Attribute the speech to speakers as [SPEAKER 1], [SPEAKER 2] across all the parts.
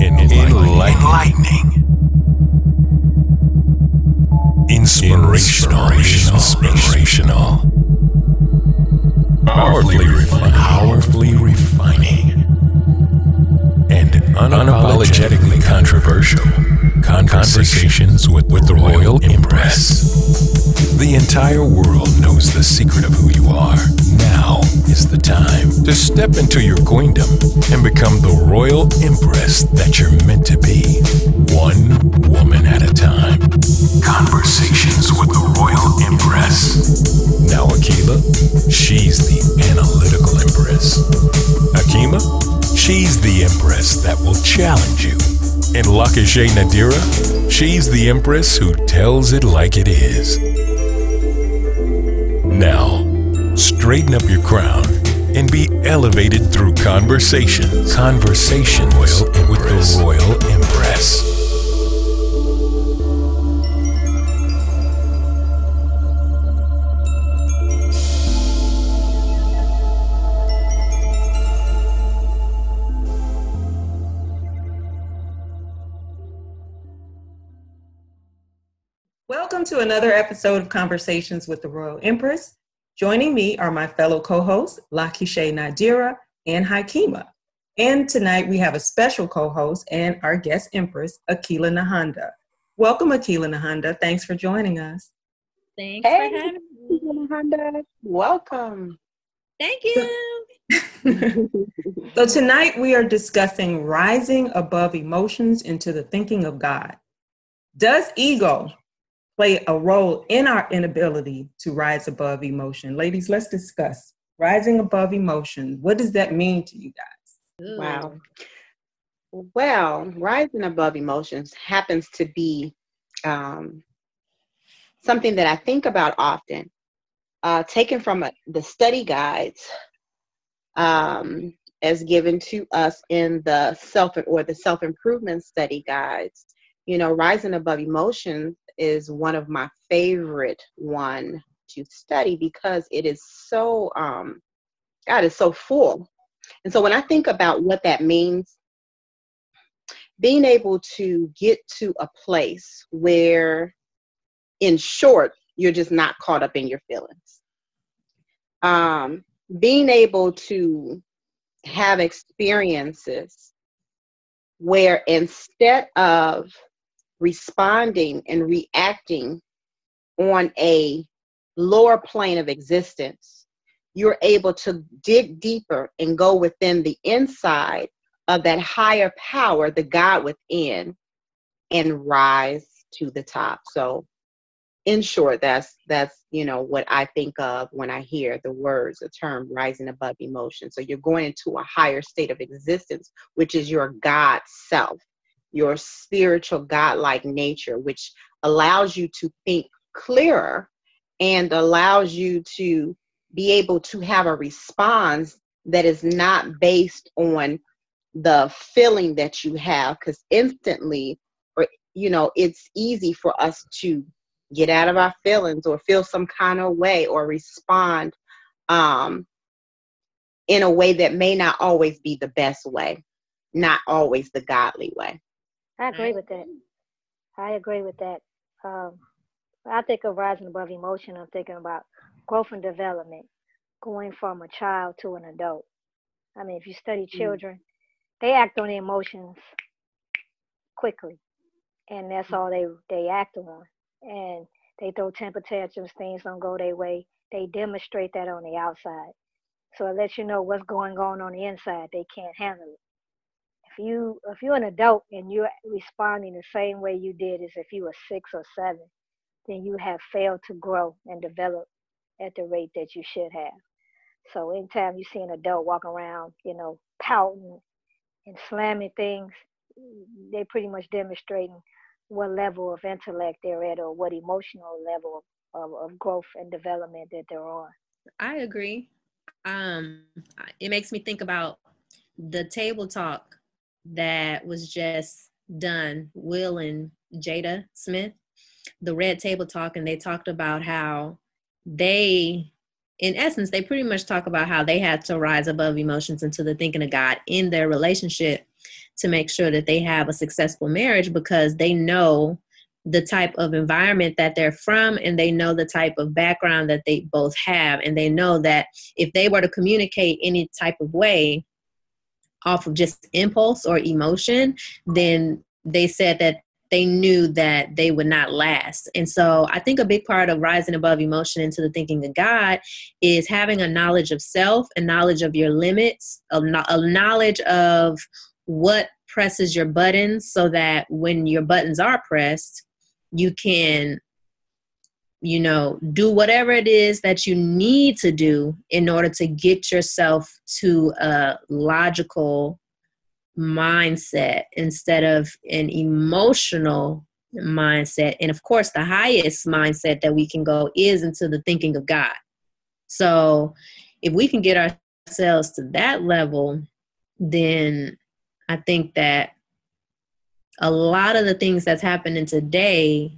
[SPEAKER 1] Enlightening. Inspirational. Inspirational. Powerfully refining. Powerfully refining. And unapologetically controversial. Conversations with, with the Royal Empress. The entire world knows the secret of who you are. Now is the time to step into your queendom and become the Royal Empress that you're meant to be. One woman at a time. Conversations with the Royal Empress. Now, Akila, she's the analytical Empress. Akima, she's the Empress that will challenge you. And Lakashay Nadira, she's the Empress who tells it like it is. Now, straighten up your crown and be elevated through conversation. Conversations with the Royal Empress.
[SPEAKER 2] To another episode of Conversations with the Royal Empress. Joining me are my fellow co-hosts, Lakishay Nadira and Haikima. And tonight we have a special co-host and our guest empress, Akila Nahanda. Welcome, Akila Nahanda. Thanks for joining us.
[SPEAKER 3] Thanks
[SPEAKER 4] Hey,
[SPEAKER 3] for having me.
[SPEAKER 4] Honda. Welcome.
[SPEAKER 3] Thank you.
[SPEAKER 2] so tonight we are discussing rising above emotions into the thinking of God. Does ego play a role in our inability to rise above emotion? Ladies, let's discuss rising above emotion. What does that mean to you guys?
[SPEAKER 3] Ooh.
[SPEAKER 4] Wow. Well, rising above emotions happens to be um, something that I think about often. Uh, taken from a, the study guides um, as given to us in the self or the self improvement study guides. You know, rising above emotions is one of my favorite one to study because it is so um, God is so full. And so when I think about what that means, being able to get to a place where, in short, you're just not caught up in your feelings. Um, being able to have experiences where instead of responding and reacting on a lower plane of existence, you're able to dig deeper and go within the inside of that higher power, the God within, and rise to the top. So, in short, that's that's you know what I think of when I hear the words, the term rising above emotion. So you're going into a higher state of existence, which is your God self, your spiritual God-like nature, which allows you to think clearer and allows you to be able to have a response that is not based on the feeling that you have. Because instantly or you know it's easy for us to get out of our feelings or feel some kind of way or respond um, in a way that may not always be the best way not always the godly way
[SPEAKER 5] I agree with that. I agree with that. Um, I think of rising above emotion. I'm thinking about growth and development, going from a child to an adult. I mean, if you study
[SPEAKER 4] Mm.
[SPEAKER 5] children, they act on their emotions quickly, and that's all they they act on. And they throw temper tantrums, things don't go their way. They demonstrate that on the outside, so it lets you know what's going on on the inside. They can't handle it you if you're an adult and you're responding the same way you did as if you were six or seven, then you have failed to grow and develop at the rate that you should have. So anytime you see an adult walk around, you know, pouting and slamming things, they pretty much demonstrating what level of intellect they're at or what emotional level of, of growth and development that they're on.
[SPEAKER 3] I agree. Um, it makes me think about the table talk that was just done. Will and Jada Smith, the Red Table Talk, and they talked about how they in essence, they pretty much talk about how they had to rise above emotions into the thinking of God in their relationship to make sure that they have a successful marriage because they know the type of environment that they're from and they know the type of background that they both have and they know that if they were to communicate any type of way off of just impulse or emotion then they said that they knew that they would not last. And so I think a big part of rising above emotion into the thinking of God is having a knowledge of self, a knowledge of your limits, a, knowledge of what presses your buttons so that when your buttons are pressed, you can you know do whatever it is that you need to do in order to get yourself to a logical mindset instead of an emotional mindset. And of course, the highest mindset that we can go is into the thinking of God. So if we can get ourselves to that level, then I think that a lot of the things that's happening today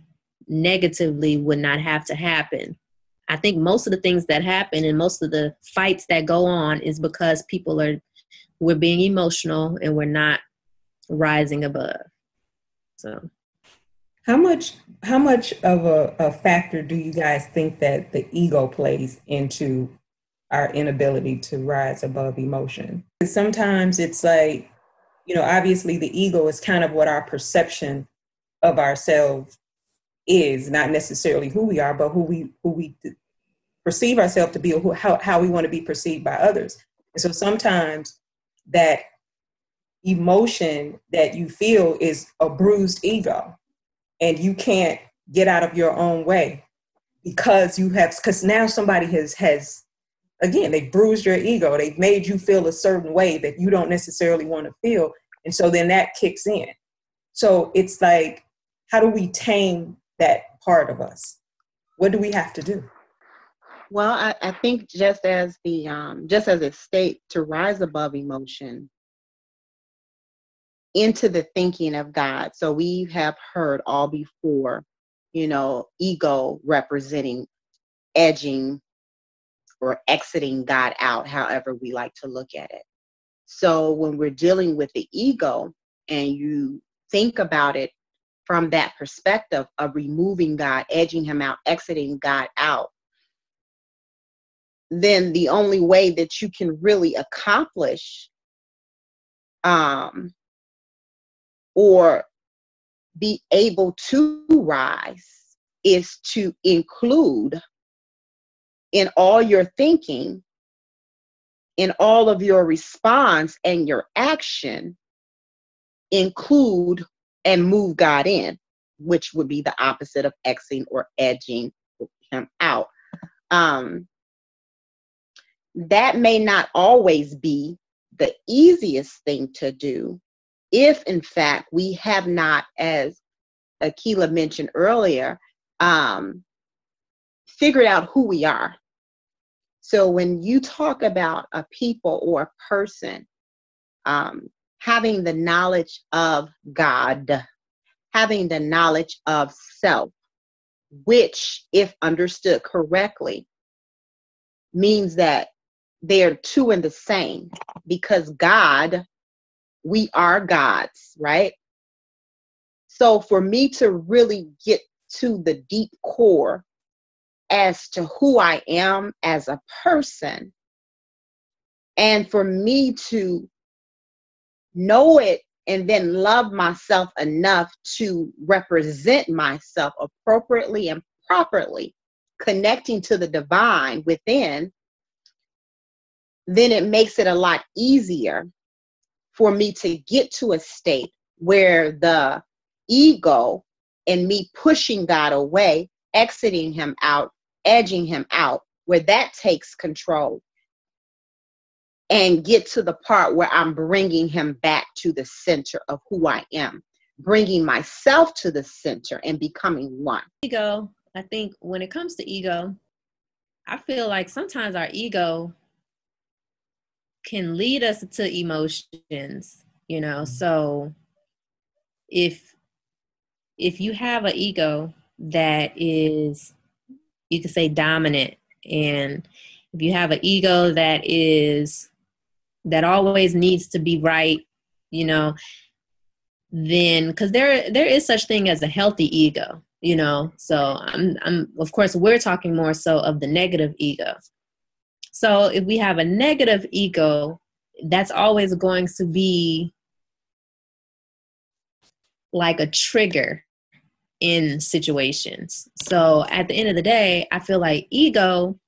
[SPEAKER 3] negatively would not have to happen. I think most of the things that happen and most of the fights that go on is because people are we're being emotional and we're not rising above. So
[SPEAKER 2] how much how much of a, a factor do you guys think that the ego plays into our inability to rise above emotion? Sometimes it's like, you know, obviously the ego is kind of what our perception of ourselves is, not necessarily who we are, but who we who we perceive ourselves to be, or who, how, how we want to be perceived by others. And so sometimes that emotion that you feel is a bruised ego and you can't get out of your own way because you have because now somebody has has again they bruised your ego they've made you feel a certain way that you don't necessarily want to feel and so then that kicks in so it's like how do we tame that part of us what do we have to do
[SPEAKER 4] well, I, I think just as the um, just as a state to rise above emotion into the thinking of God. So we have heard all before, you know, ego representing edging or exiting God out, however we like to look at it. So when we're dealing with the ego and you think about it from that perspective of removing God, edging him out, exiting God out, then the only way that you can really accomplish um, or be able to rise is to include in all your thinking, in all of your response and your action, include and move God in, which would be the opposite of Xing or edging him out. Um, that may not always be the easiest thing to do if, in fact, we have not, as Akila mentioned earlier, um, figured out who we are. So when you talk about a people or a person um, having the knowledge of God, having the knowledge of self, which, if understood correctly, means that they are two and the same because God, we are gods, right? So for me to really get to the deep core as to who I am as a person, and for me to know it and then love myself enough to represent myself appropriately and properly, connecting to the divine within then it makes it a lot easier for me to get to a state where the ego and me pushing God away, exiting him out, edging him out, where that takes control and get to the part where I'm bringing him back to the center of who I am, bringing myself to the center and becoming one.
[SPEAKER 3] Ego, I think when it comes to ego, I feel like sometimes our ego can lead us to emotions you know mm-hmm. so if if you have an ego that is you could say dominant and if you have an ego that is that always needs to be right, you know, then because there there is such thing as a healthy ego, you know. So I'm I'm of course we're talking more so of the negative ego. So if we have a negative ego, that's always going to be like a trigger in situations. So at the end of the day, I feel like ego,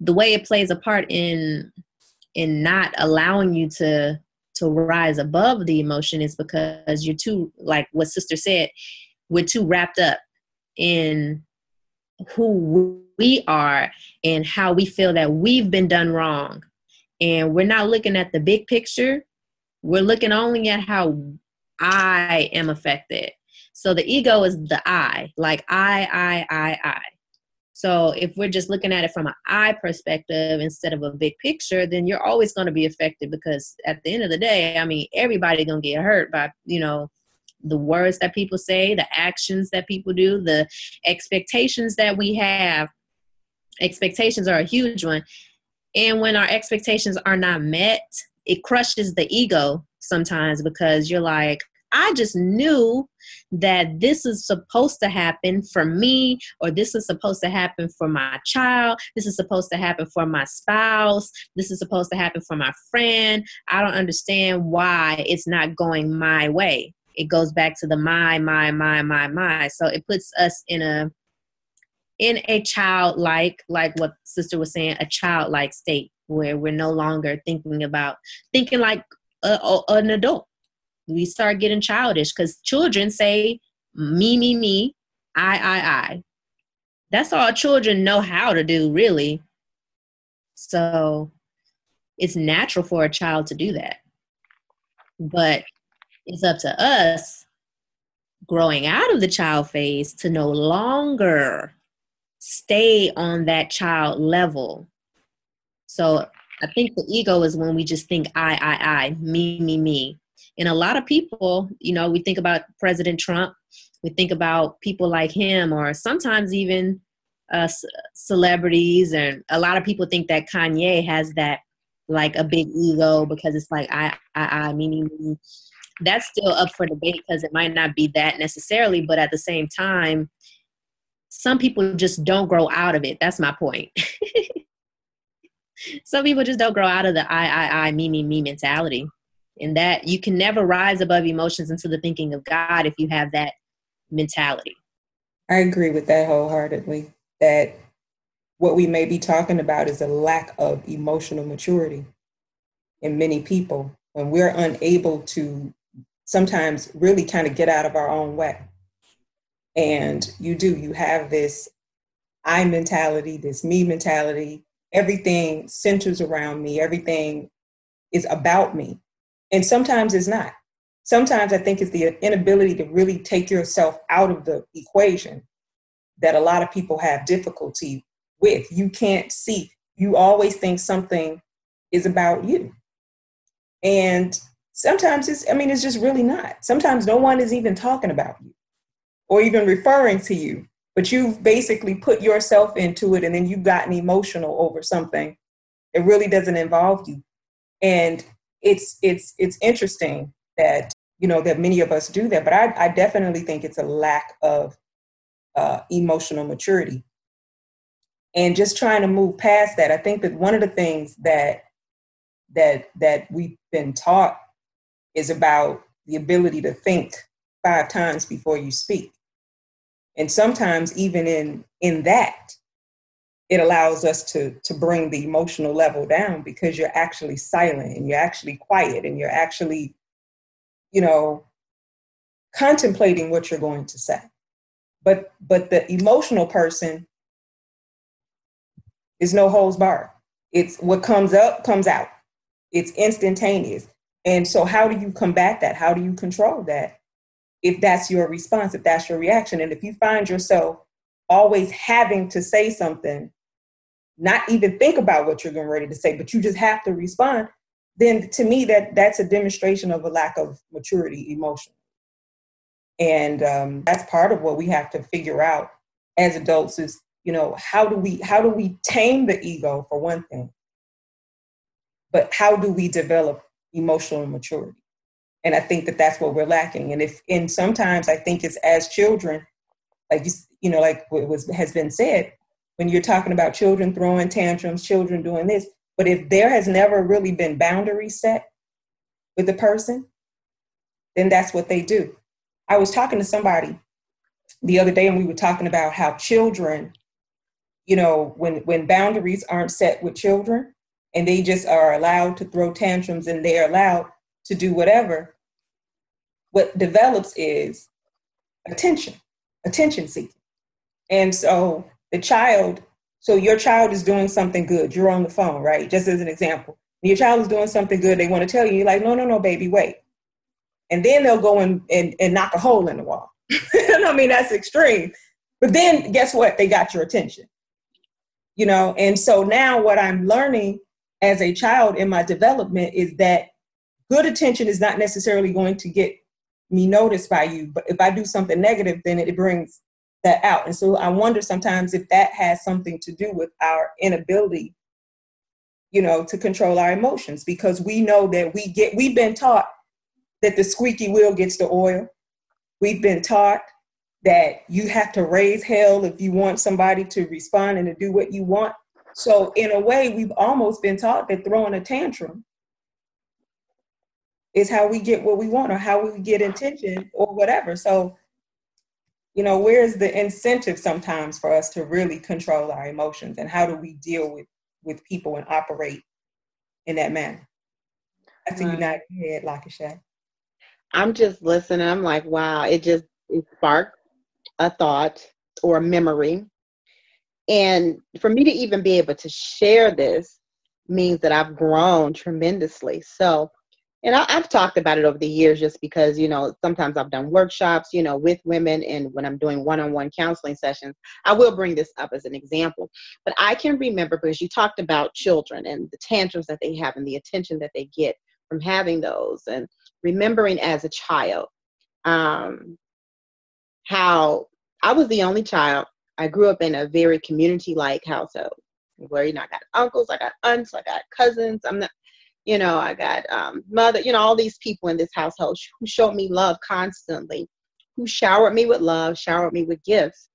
[SPEAKER 3] the way it plays a part in in not allowing you to to rise above the emotion is because you're too like what sister said we're too wrapped up in who we are and how we feel that we've been done wrong. And we're not looking at the big picture. We're looking only at how i am affected. So the ego is the i like i i i i so if we're just looking at it from an eye perspective instead of a big picture, then you're always going to be affected because at the end of the day, I mean, everybody going to get hurt by, you know, the words that people say, the actions that people do, the expectations that we have. Expectations are a huge one. And when our expectations are not met, it crushes the ego sometimes because you're like, I just knew that this is supposed to happen for me, or this is supposed to happen for my child, this is supposed to happen for my spouse, this is supposed to happen for my friend. I don't understand why it's not going my way. It goes back to the my, my, my, my, my. So it puts us in a in a childlike, like what sister was saying, a childlike state where we're no longer thinking about thinking like a, a, an adult we start getting childish because children say me, me, me, I, I, I. That's all children know how to do, really. So it's natural for a child to do that. But it's up to us growing out of the child phase to no longer stay on that child level. So I think the ego is when we just think I, I, I, me, me, me. And a lot of people, you know, we think about President Trump, we think about people like him, or sometimes even uh, celebrities. And a lot of people think that Kanye has that like a big ego because it's like I, I, I, me, me, me. That's still up for debate because it might not be that necessarily, but at the same time, some people just don't grow out of it. That's my point. some people just don't grow out of the I, I, I, me, me, me mentality and that you can never rise above emotions into the thinking of God if you have that mentality.
[SPEAKER 2] I agree with that wholeheartedly. That what we may be talking about is a lack of emotional maturity in many people when we're unable to sometimes really kind of get out of our own way. And you do, you have this I mentality, this me mentality. Everything centers around me, everything is about me. And sometimes it's not. Sometimes I think it's the inability to really take yourself out of the equation that a lot of people have difficulty with. You can't see, you always think something is about you. And sometimes it's, I mean, it's just really not. Sometimes no one is even talking about you or even referring to you, but you've basically put yourself into it and then you've gotten emotional over something. It really doesn't involve you. And it's it's it's interesting that you know that many of us do that, but I, I definitely think it's a lack of uh, emotional maturity and just trying to move past that. I think that one of the things that that that we've been taught is about the ability to think five times before you speak and sometimes even in in that it allows us to to bring the emotional level down because you're actually silent and you're actually quiet and you're actually you know contemplating what you're going to say. But but the emotional person is no holds barred. It's what comes up comes out. It's instantaneous. And so how do you combat that? How do you control that? If that's your response if that's your reaction and if you find yourself always having to say something, not even think about what you're getting ready to say, but you just have to respond, then to me that that's a demonstration of a lack of maturity emotionally. And um, that's part of what we have to figure out as adults is you know, how do we how do we tame the ego for one thing? But how do we develop emotional maturity? And I think that that's what we're lacking. And if and sometimes I think it's as children, like you, you know, like what was has been said, when you're talking about children throwing tantrums, children doing this, but if there has never really been boundaries set with the person, then that's what they do. I was talking to somebody the other day and we were talking about how children, you know, when when boundaries aren't set with children and they just are allowed to throw tantrums and they're allowed to do whatever, what develops is attention, attention seeking. And so the child, so your child is doing something good. You're on the phone, right? Just as an example. Your child is doing something good. They want to tell you, you're like, no, no, no, baby, wait. And then they'll go and, and, and knock a hole in the wall. I mean, that's extreme. But then guess what? They got your attention. You know, and so now what I'm learning as a child in my development is that good attention is not necessarily going to get me noticed by you. But if I do something negative, then it brings that out. And so I wonder sometimes if that has something to do with our inability, you know, to control our emotions because we know that we get, we've been taught that the squeaky wheel gets the oil. We've been taught that you have to raise hell if you want somebody to respond and to do what you want. So, in a way, we've almost been taught that throwing a tantrum is how we get what we want or how we get attention or whatever. So, you know, where's the incentive sometimes for us to really control our emotions and how do we deal with with people and operate in that manner? That's right. a united head, Lakasha.
[SPEAKER 4] I'm just listening. I'm like, wow, it just it sparked a thought or a memory. And for me to even be able to share this means that I've grown tremendously. So and I, have talked about it over the years just because you know sometimes i've done workshops you know with women and when i'm doing one-on-one counseling sessions i will bring this up as an example. But i can remember because you talked about children and the tantrums that they have and the attention that they get from having those and remembering as a child um, how i was the only child. I grew up in a very community like household where you know i got uncles i got aunts i got cousins. I'm not you know i got um, mother you know all these people in this household who showed me love constantly who showered me with love showered me with gifts.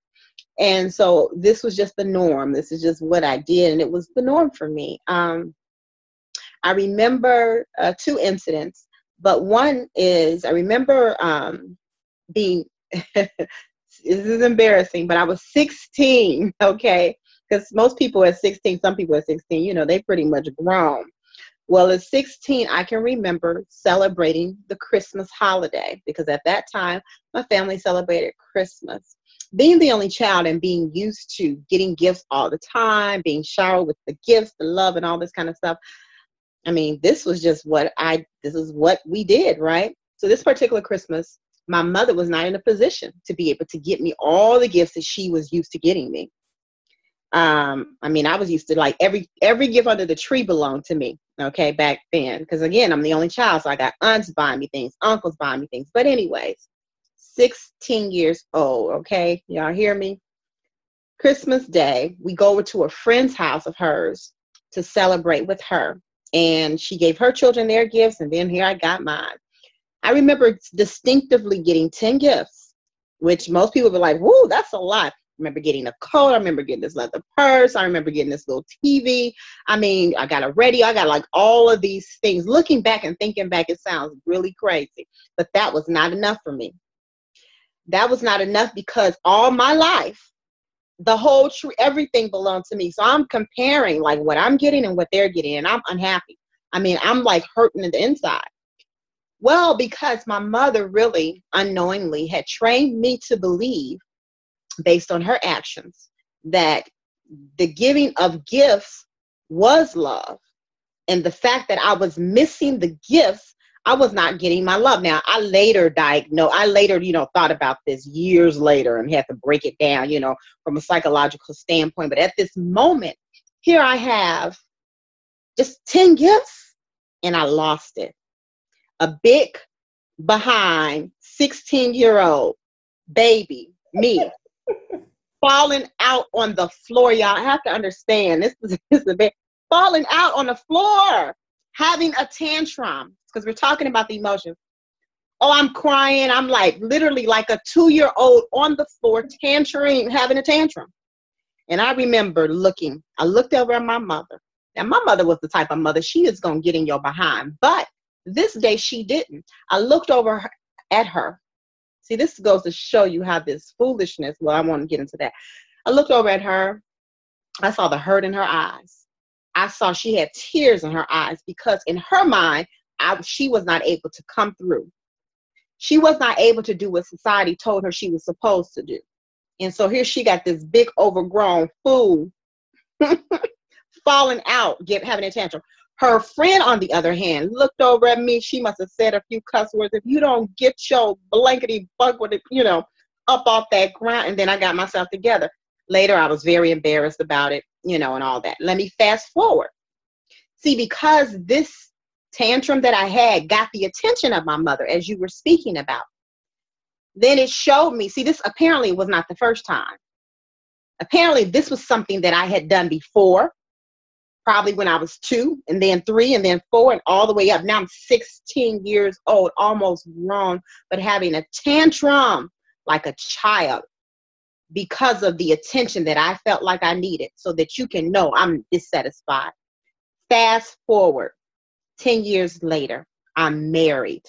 [SPEAKER 4] And so this was just the norm. This is just what i did and it was the norm for me. Um, i remember uh, two incidents but one is i remember um, being this is embarrassing but i was 16 okay? Because most people at 16 some people at 16 you know they pretty much grown well, at 16, I can remember celebrating the Christmas holiday because at that time, my family celebrated Christmas. Being the only child and being used to getting gifts all the time, being showered with the gifts, the love, and all this kind of stuff. I mean, this was just what I, this is what we did, right? So, this particular Christmas, my mother was not in a position to be able to get me all the gifts that she was used to getting me um i mean i was used to like every every gift under the tree belonged to me okay back then. Because again i'm the only child so i got aunts buying me things uncles buying me things. But anyways 16 years old okay? Y'all hear me? Christmas day we go over to a friend's house of hers to celebrate with her. And she gave her children their gifts and then here i got mine. I remember distinctively getting 10 gifts which most people were like whoa that's a lot remember getting a coat. I remember getting this leather purse. I remember getting this little TV. I mean, I got a radio. I got like all of these things. Looking back and thinking back, it sounds really crazy, but that was not enough for me. That was not enough because all my life, the whole tree, everything belonged to me. So I'm comparing like what I'm getting and what they're getting, and I'm unhappy. I mean, I'm like hurting in the inside. Well, because my mother really unknowingly had trained me to believe based on her actions that the giving of gifts was love. And the fact that I was missing the gifts, I was not getting my love. Now, I later diagnosed, I later, you know, thought about this years later and had to break it down, you know, from a psychological standpoint. But at this moment, here I have just 10 gifts and I lost it. A big behind 16 year old baby, me, falling out on the floor, y'all. I have to understand this is, this is a bit falling out on the floor, having a tantrum because we're talking about the emotions. Oh, I'm crying. I'm like literally like a two year old on the floor, tantrum, having a tantrum. And I remember looking, I looked over at my mother. Now, my mother was the type of mother, she is going to get in your behind. But this day she didn't. I looked over at her. See, this goes to show you how this foolishness, well, I want to get into that. I looked over at her. I saw the hurt in her eyes. I saw she had tears in her eyes because in her mind, I, she was not able to come through. She was not able to do what society told her she was supposed to do. And so here she got this big overgrown fool falling out, get having a tantrum. Her friend, on the other hand, looked over at me. She must have said a few cuss words. If you don't get your blankety bug with it, you know, up off that ground, and then I got myself together. Later, I was very embarrassed about it, you know, and all that. Let me fast forward. See, because this tantrum that I had got the attention of my mother, as you were speaking about, then it showed me. See, this apparently was not the first time. Apparently, this was something that I had done before probably when I was two, and then three, and then four, and all the way up. Now I'm 16 years old, almost grown, but having a tantrum like a child because of the attention that I felt like I needed, so that you can know I'm dissatisfied. Fast forward 10 years later, I'm married.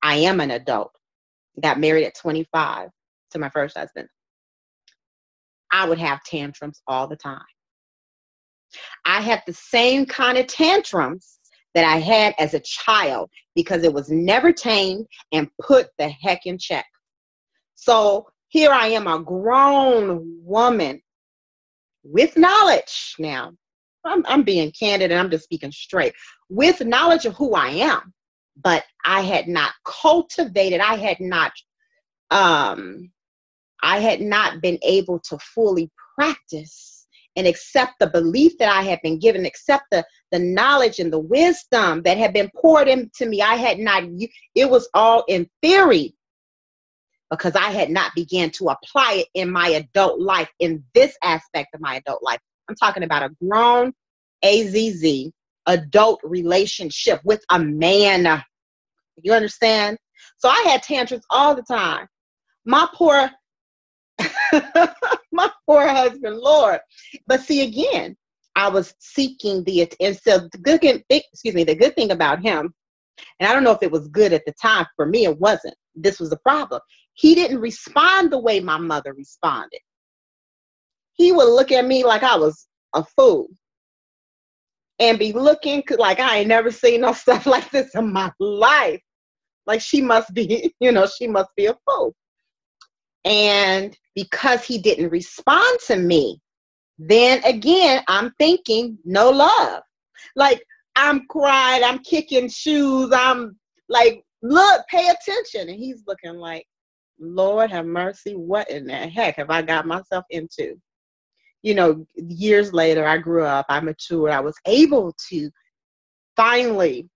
[SPEAKER 4] I am an adult. Got married at 25 to my first husband. I would have tantrums all the time. I had the same kind of tantrums that I had as a child because it was never tamed and put the heck in check. So here I am, a grown woman with knowledge now. I'm, I'm being candid and I'm just speaking straight with knowledge of who I am, but I had not cultivated, I had not um I had not been able to fully practice and accept the belief that I had been given, accept the, the knowledge and the wisdom that had been poured into me. I had not, it was all in theory because I had not began to apply it in my adult life, in this aspect of my adult life. I'm talking about a grown AZZ adult relationship with a man. You understand? So I had tantrums all the time. My poor my poor husband, Lord. But see, again, I was seeking the and so the good excuse me, the good thing about him, and I don't know if it was good at the time. For me, it wasn't. This was the problem. He didn't respond the way my mother responded. He would look at me like I was a fool and be looking like I ain't never seen no stuff like this in my life. Like she must be, you know, she must be a fool. And because he didn't respond to me, then again, I'm thinking no love. Like I'm crying, I'm kicking shoes, I'm like, look, pay attention. And he's looking like, Lord have mercy, what in the heck have I got myself into? You know, years later, I grew up, I matured, I was able to finally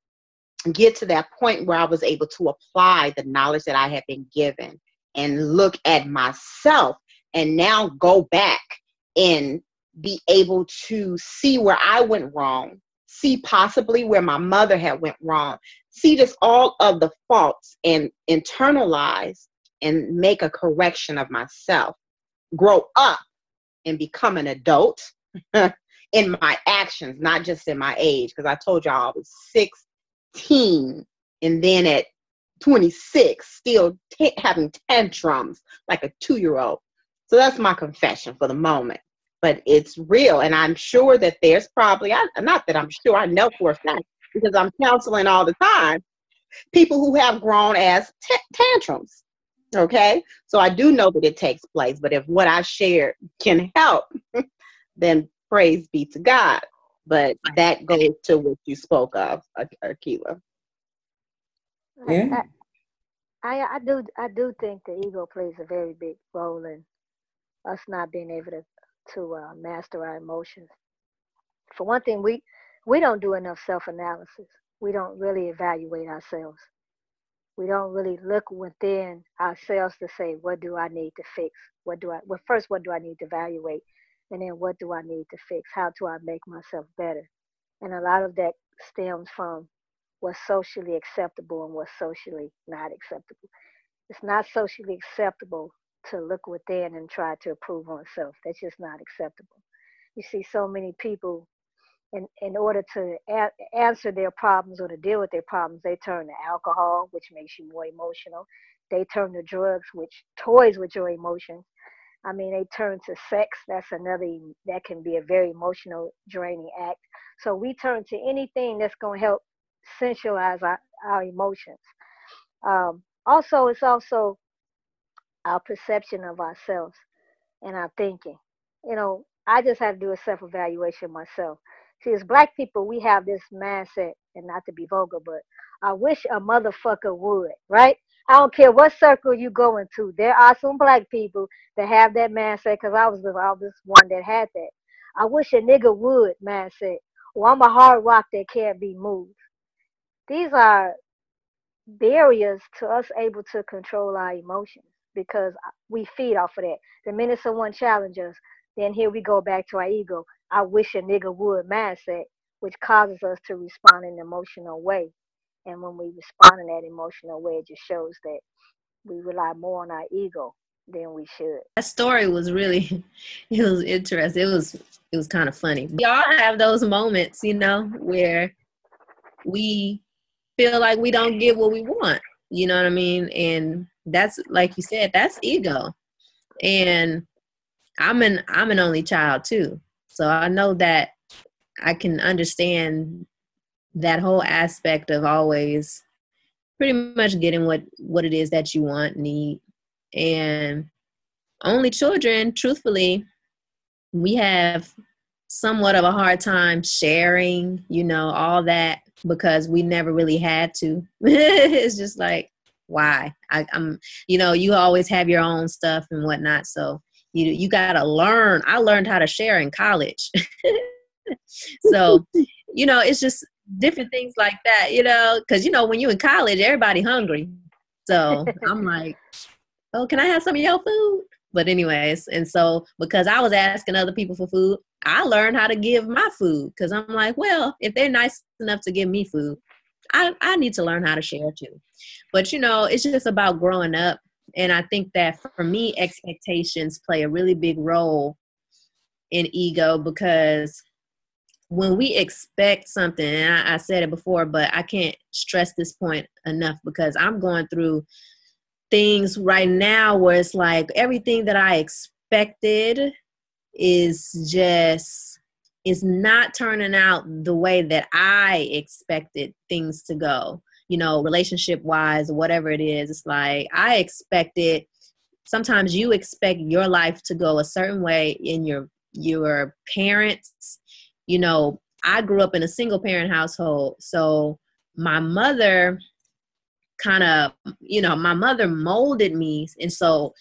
[SPEAKER 4] get to that point where I was able to apply the knowledge that I had been given and look at myself and now go back and be able to see where I went wrong, see possibly where my mother had went wrong, see just all of the faults and internalize and make a correction of myself, grow up and become an adult in my actions, not just in my age. Because I told y'all I was 16 and then at 26 still t- having tantrums like a two year old. So that's my confession for the moment. But it's real. And I'm sure that there's probably, I, not that I'm sure, I know for a fact because I'm counseling all the time, people who have grown as t- tantrums. Okay. So I do know that it takes place. But if what I shared can help, then praise be to God. But that goes to what you spoke of, Akila.
[SPEAKER 5] Yeah. I, I do I do think the ego plays a very big role in us not being able to to uh, master our emotions. For one thing, we we don't do enough self analysis. We don't really evaluate ourselves. we don't really look within ourselves to say, what do I need to fix? What do I, well, first, what do I need to evaluate? And then what do I need to fix? How do I make myself better? And a lot of that stems from what's socially acceptable and what's socially not acceptable. It's not socially acceptable to look within and try to improve oneself. That's just not acceptable. You see so many people in, in order to a- answer their problems or to deal with their problems, they turn to alcohol, which makes you more emotional. They turn to drugs, which toys with your emotions. I mean, they turn to sex. That's another, that can be a very emotional, draining act. So we turn to anything that's going to help sensualize our, our emotions. Um, also, it's also our perception of ourselves and our thinking. You know, I just have to do a self evaluation myself. See, as black people, we have this mindset, and not to be vulgar, but I wish a motherfucker would, right? I don't care what circle you go into. There are some black people that have that mindset because I was the was one that had that. I wish a nigga would mindset. Well, I'm a hard rock that can't be moved. These are barriers to us able to control our emotions because we feed off of that. The minute someone challenges us, then here we go back to our ego. I wish a nigga would mindset, which causes us to respond in an emotional way. And when we respond in that emotional way, it just shows that we rely more on our ego than we should.
[SPEAKER 3] That story was really, it was interesting. It was, it was kind of funny. We all have those moments, you know, where we feel like we don't get what we want. You know what I mean? And that's like you said, that's ego. And I'm an I'm an only child too. So I know that I can understand that whole aspect of always pretty much getting what what it is that you want, need. And only children, truthfully, we have somewhat of a hard time sharing, you know, all that because we never really had to. it's just like, why? I, I'm, you know, you always have your own stuff and whatnot. So you you gotta learn. I learned how to share in college. so, you know, it's just different things like that, you know, because you know, when you're in college, everybody hungry. So I'm like, oh, can I have some of your food? But anyways, and so because I was asking other people for food, I learned how to give my food because I'm like, well, if they're nice enough to give me food, I, I need to learn how to share too. But you know, it's just about growing up. And I think that for me, expectations play a really big role in ego because when we expect something, and I, I said it before, but I can't stress this point enough because I'm going through things right now where it's like everything that I expected is just is not turning out the way that I expected things to go. You know, relationship wise, whatever it is, it's like I expected. Sometimes you expect your life to go a certain way in your your parents. You know, I grew up in a single parent household, so my mother kind of, you know, my mother molded me, and so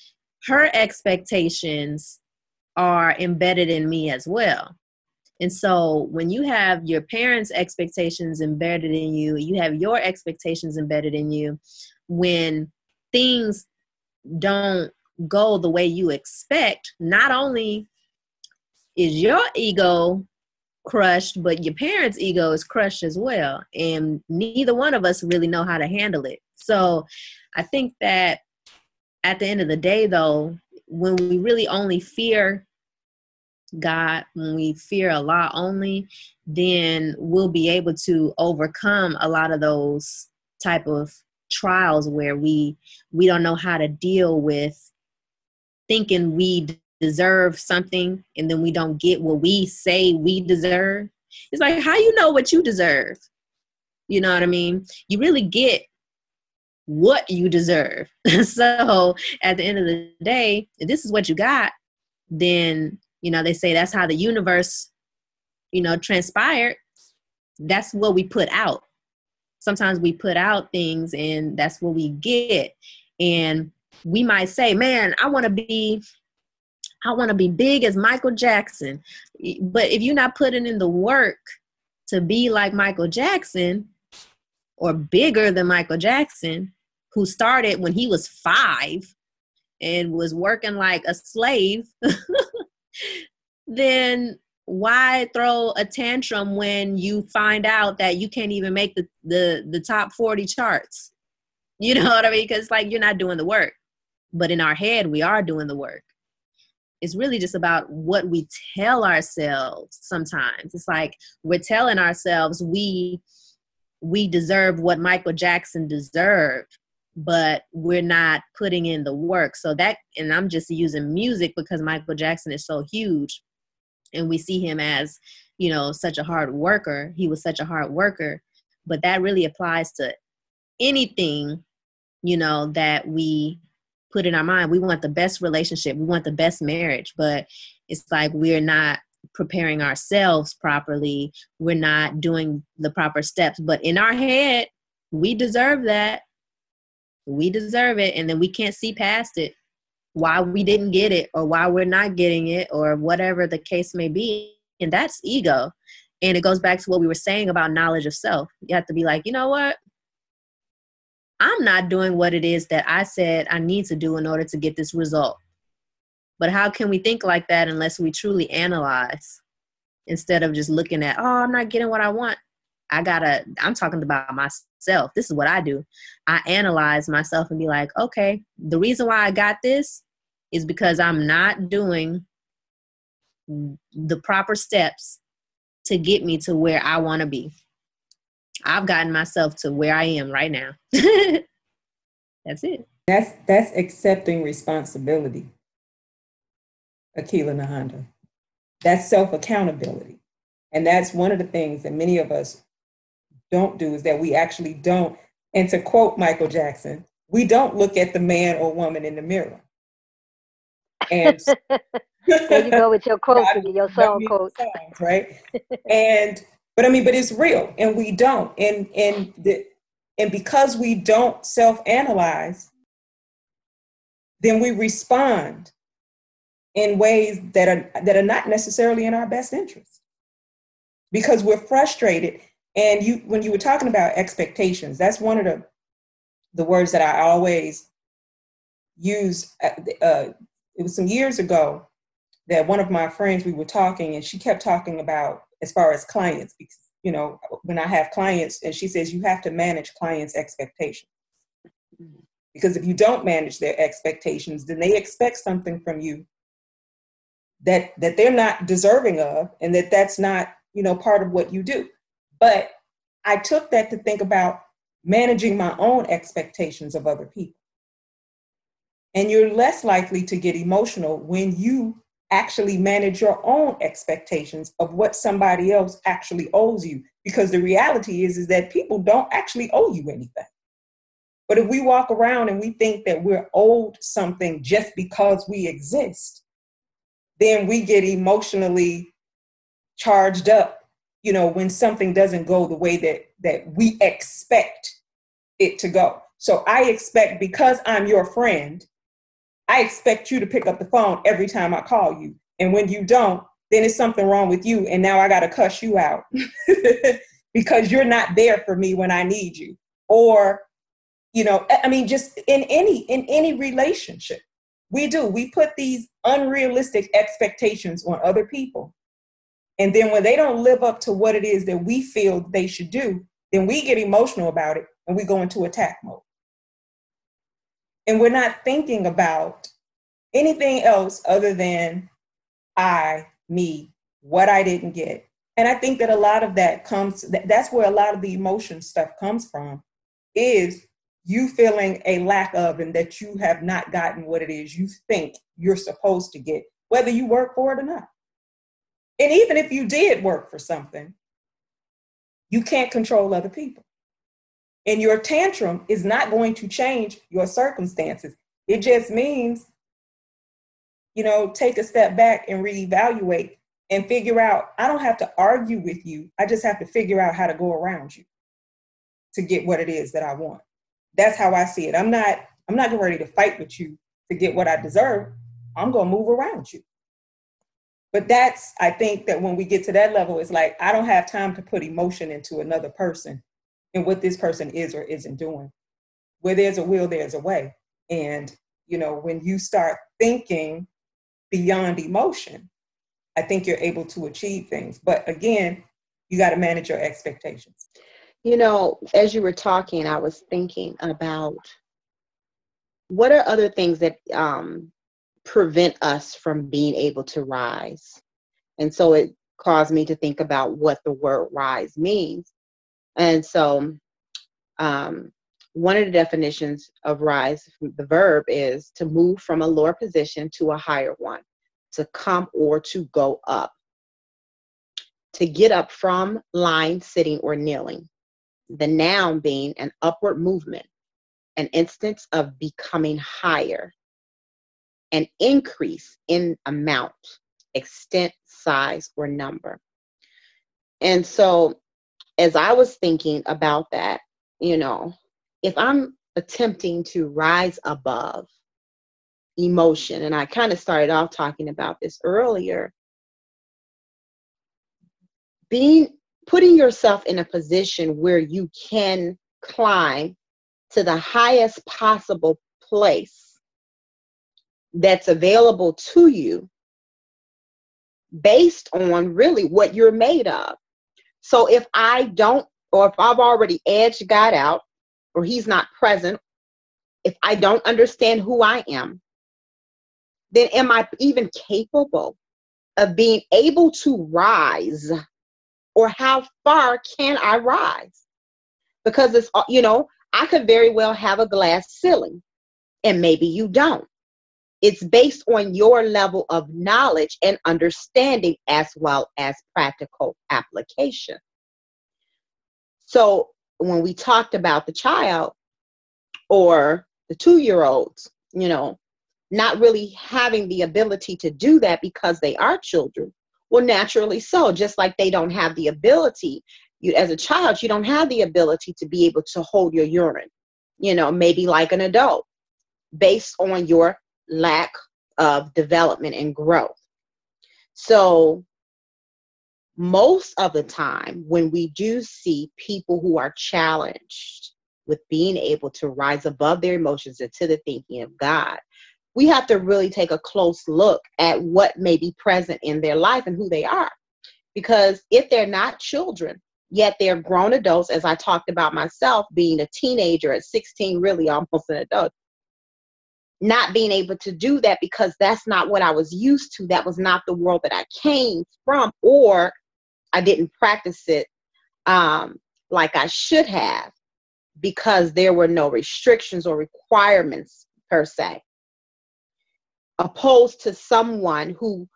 [SPEAKER 3] her expectations are embedded in me as well. And so when you have your parents' expectations embedded in you, you have your expectations embedded in you, when things don't go the way you expect, not only is your ego crushed, but your parents' ego is crushed as well. And neither one of us really know how to handle it. So I think that at the end of the day, though, when we really only fear God, when we fear Allah only, then we'll be able to overcome a lot of those type of trials where we we don't know how to deal with thinking we deserve something and then we don't get what we say we deserve. It's like how you know what you deserve. You know what I mean? You really get what you deserve. so at the end of the day, if this is what you got, then you know they say that's how the universe you know transpired. That's what we put out. Sometimes we put out things and that's what we get. And we might say man i want to be i want to be big as michael jackson. But if you're not putting in the work to be like michael jackson or bigger than michael jackson who started when he was five and was working like a slave, then why throw a tantrum when you find out that you can't even make the the, the top 40 charts? You know what I mean? Because like you're not doing the work. But in our head, we are doing the work. It's really just about what we tell ourselves sometimes. It's like we're telling ourselves we we deserve what Michael Jackson deserved, but we're not putting in the work. So that and I'm just using music because Michael Jackson is so huge and we see him as, you know, such a hard worker. He was such a hard worker, but that really applies to anything you know, that we put in our mind. We want the best relationship, we want the best marriage, but it's like we're not preparing ourselves properly. We're not doing the proper steps. But in our head, we deserve that. We deserve it. And then we can't see past it. Why we didn't get it, or why we're not getting it, or whatever the case may be. And that's ego. And it goes back to what we were saying about knowledge of self. You have to be like, you know what? I'm not doing what it is that I said I need to do in order to get this result. But how can we think like that unless we truly analyze instead of just looking at, oh, I'm not getting what I want? I gotta, I'm talking about myself. This is what I do. I analyze myself and be like, okay, the reason why I got this is because I'm not doing the proper steps to get me to where I wanna be. I've gotten myself to where I am right now. that's it.
[SPEAKER 2] That's that's accepting responsibility. Akila Nahanda. That's self accountability. And that's one of the things that many of us don't do is that we actually don't. And to quote Michael Jackson, we don't look at the man or woman in the mirror.
[SPEAKER 5] And there you go with your quote, your song quote.
[SPEAKER 2] Right. and but I mean, but it's real, and we don't. And and the and because we don't self-analyze, then we respond in ways that are that are not necessarily in our best interest. Because we're frustrated. And you when you were talking about expectations, that's one of the the words that I always use. Uh, uh it was some years ago that one of my friends we were talking and she kept talking about as far as clients because you know when i have clients and she says you have to manage clients expectations because if you don't manage their expectations then they expect something from you that that they're not deserving of and that that's not you know part of what you do but i took that to think about managing my own expectations of other people. And you're less likely to get emotional when you actually manage your own expectations of what somebody else actually owes you. Because the reality is is that people don't actually owe you anything. But if we walk around and we think that we're owed something just because we exist then we get emotionally charged up you know when something doesn't go the way that that we expect it to go so i expect because i'm your friend I expect you to pick up the phone every time I call you. And when you don't, then it's something wrong with you. And now I got to cuss you out because you're not there for me when I need you. Or, you know, I mean, just in any, in any relationship, we do. We put these unrealistic expectations on other people. And then when they don't live up to what it is that we feel they should do, then we get emotional about it and we go into attack mode and we're not thinking about anything else other than I, me, what I didn't get. And I think that a lot of that comes, that's where a lot of the emotion stuff comes from, is you feeling a lack of and that you have not gotten what it is you think you're supposed to get, whether you work for it or not. And even if you did work for something, you can't control other people. And your tantrum is not going to change your circumstances. It just means, you know, take a step back and reevaluate and figure out I don't have to argue with you. I just have to figure out how to go around you to get what it is that I want. That's how I see it. I'm not I'm not ready to fight with you to get what I deserve. I'm going to move around you. But that's I think that when we get to that level it's like I don't have time to put emotion into another person and what this person is or isn't doing. where there's a will, there's a way. And, you know, when you start thinking beyond emotion, I think you're able to achieve things. But again, you got to manage your expectations.
[SPEAKER 4] You know, as you were talking, I was thinking about what are other things that um, prevent us from being able to rise? And so it caused me to think about what the word rise means. And so um, one of the definitions of rise, the verb is to move from a lower position to a higher one, to come or to go up, to get up from lying, sitting, or kneeling. The noun being an upward movement, an instance of becoming higher, an increase in amount, extent, size, or number. And so, as I was thinking about that, you know, if I'm attempting to rise above emotion, and I kind of started off talking about this earlier, being putting yourself in a position where you can climb to the highest possible place that's available to you based on really what you're made of. So if I don't, or if I've already edged God out, or He's not present, if I don't understand who I am, then am I even capable of being able to rise? Or how far can I rise? Because it's, you know, I could very well have a glass ceiling, and maybe you don't. It's based on your level of knowledge and understanding as well as practical application. So when we talked about the child or the two year olds, you know, not really having the ability to do that because they are children, well, naturally so, just like they don't have the ability. You, as a child, you don't have the ability to be able to hold your urine, you know, maybe like an adult, based on your lack of development and growth. So, most of the time, when we do see people who are challenged with being able to rise above their emotions into the thinking of God, we have to really take a close look at what may be present in their life and who they are. Because if they're not children, yet they're grown adults, as I talked about myself being a teenager at 16, really almost an adult, not being able to do that because that's not what I was used to. That was not the world that I came from, or I didn't practice it um, like I should have because there were no restrictions or requirements per se. Opposed to someone who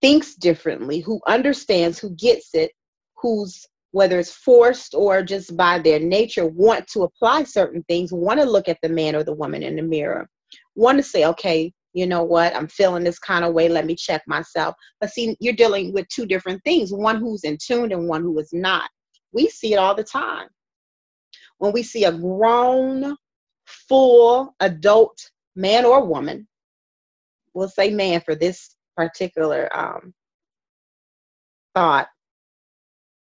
[SPEAKER 4] thinks differently, who understands, who gets it, who's whether it's forced or just by their nature want to apply certain things, want to look at the man or the woman in the mirror want to say, okay, you know what, I'm feeling this kind of way, let me check myself. But see, you're dealing with two different things one who's in tune and one who is not. We see it all the time. When we see a grown, full adult man or woman, we'll say man for this particular um, thought,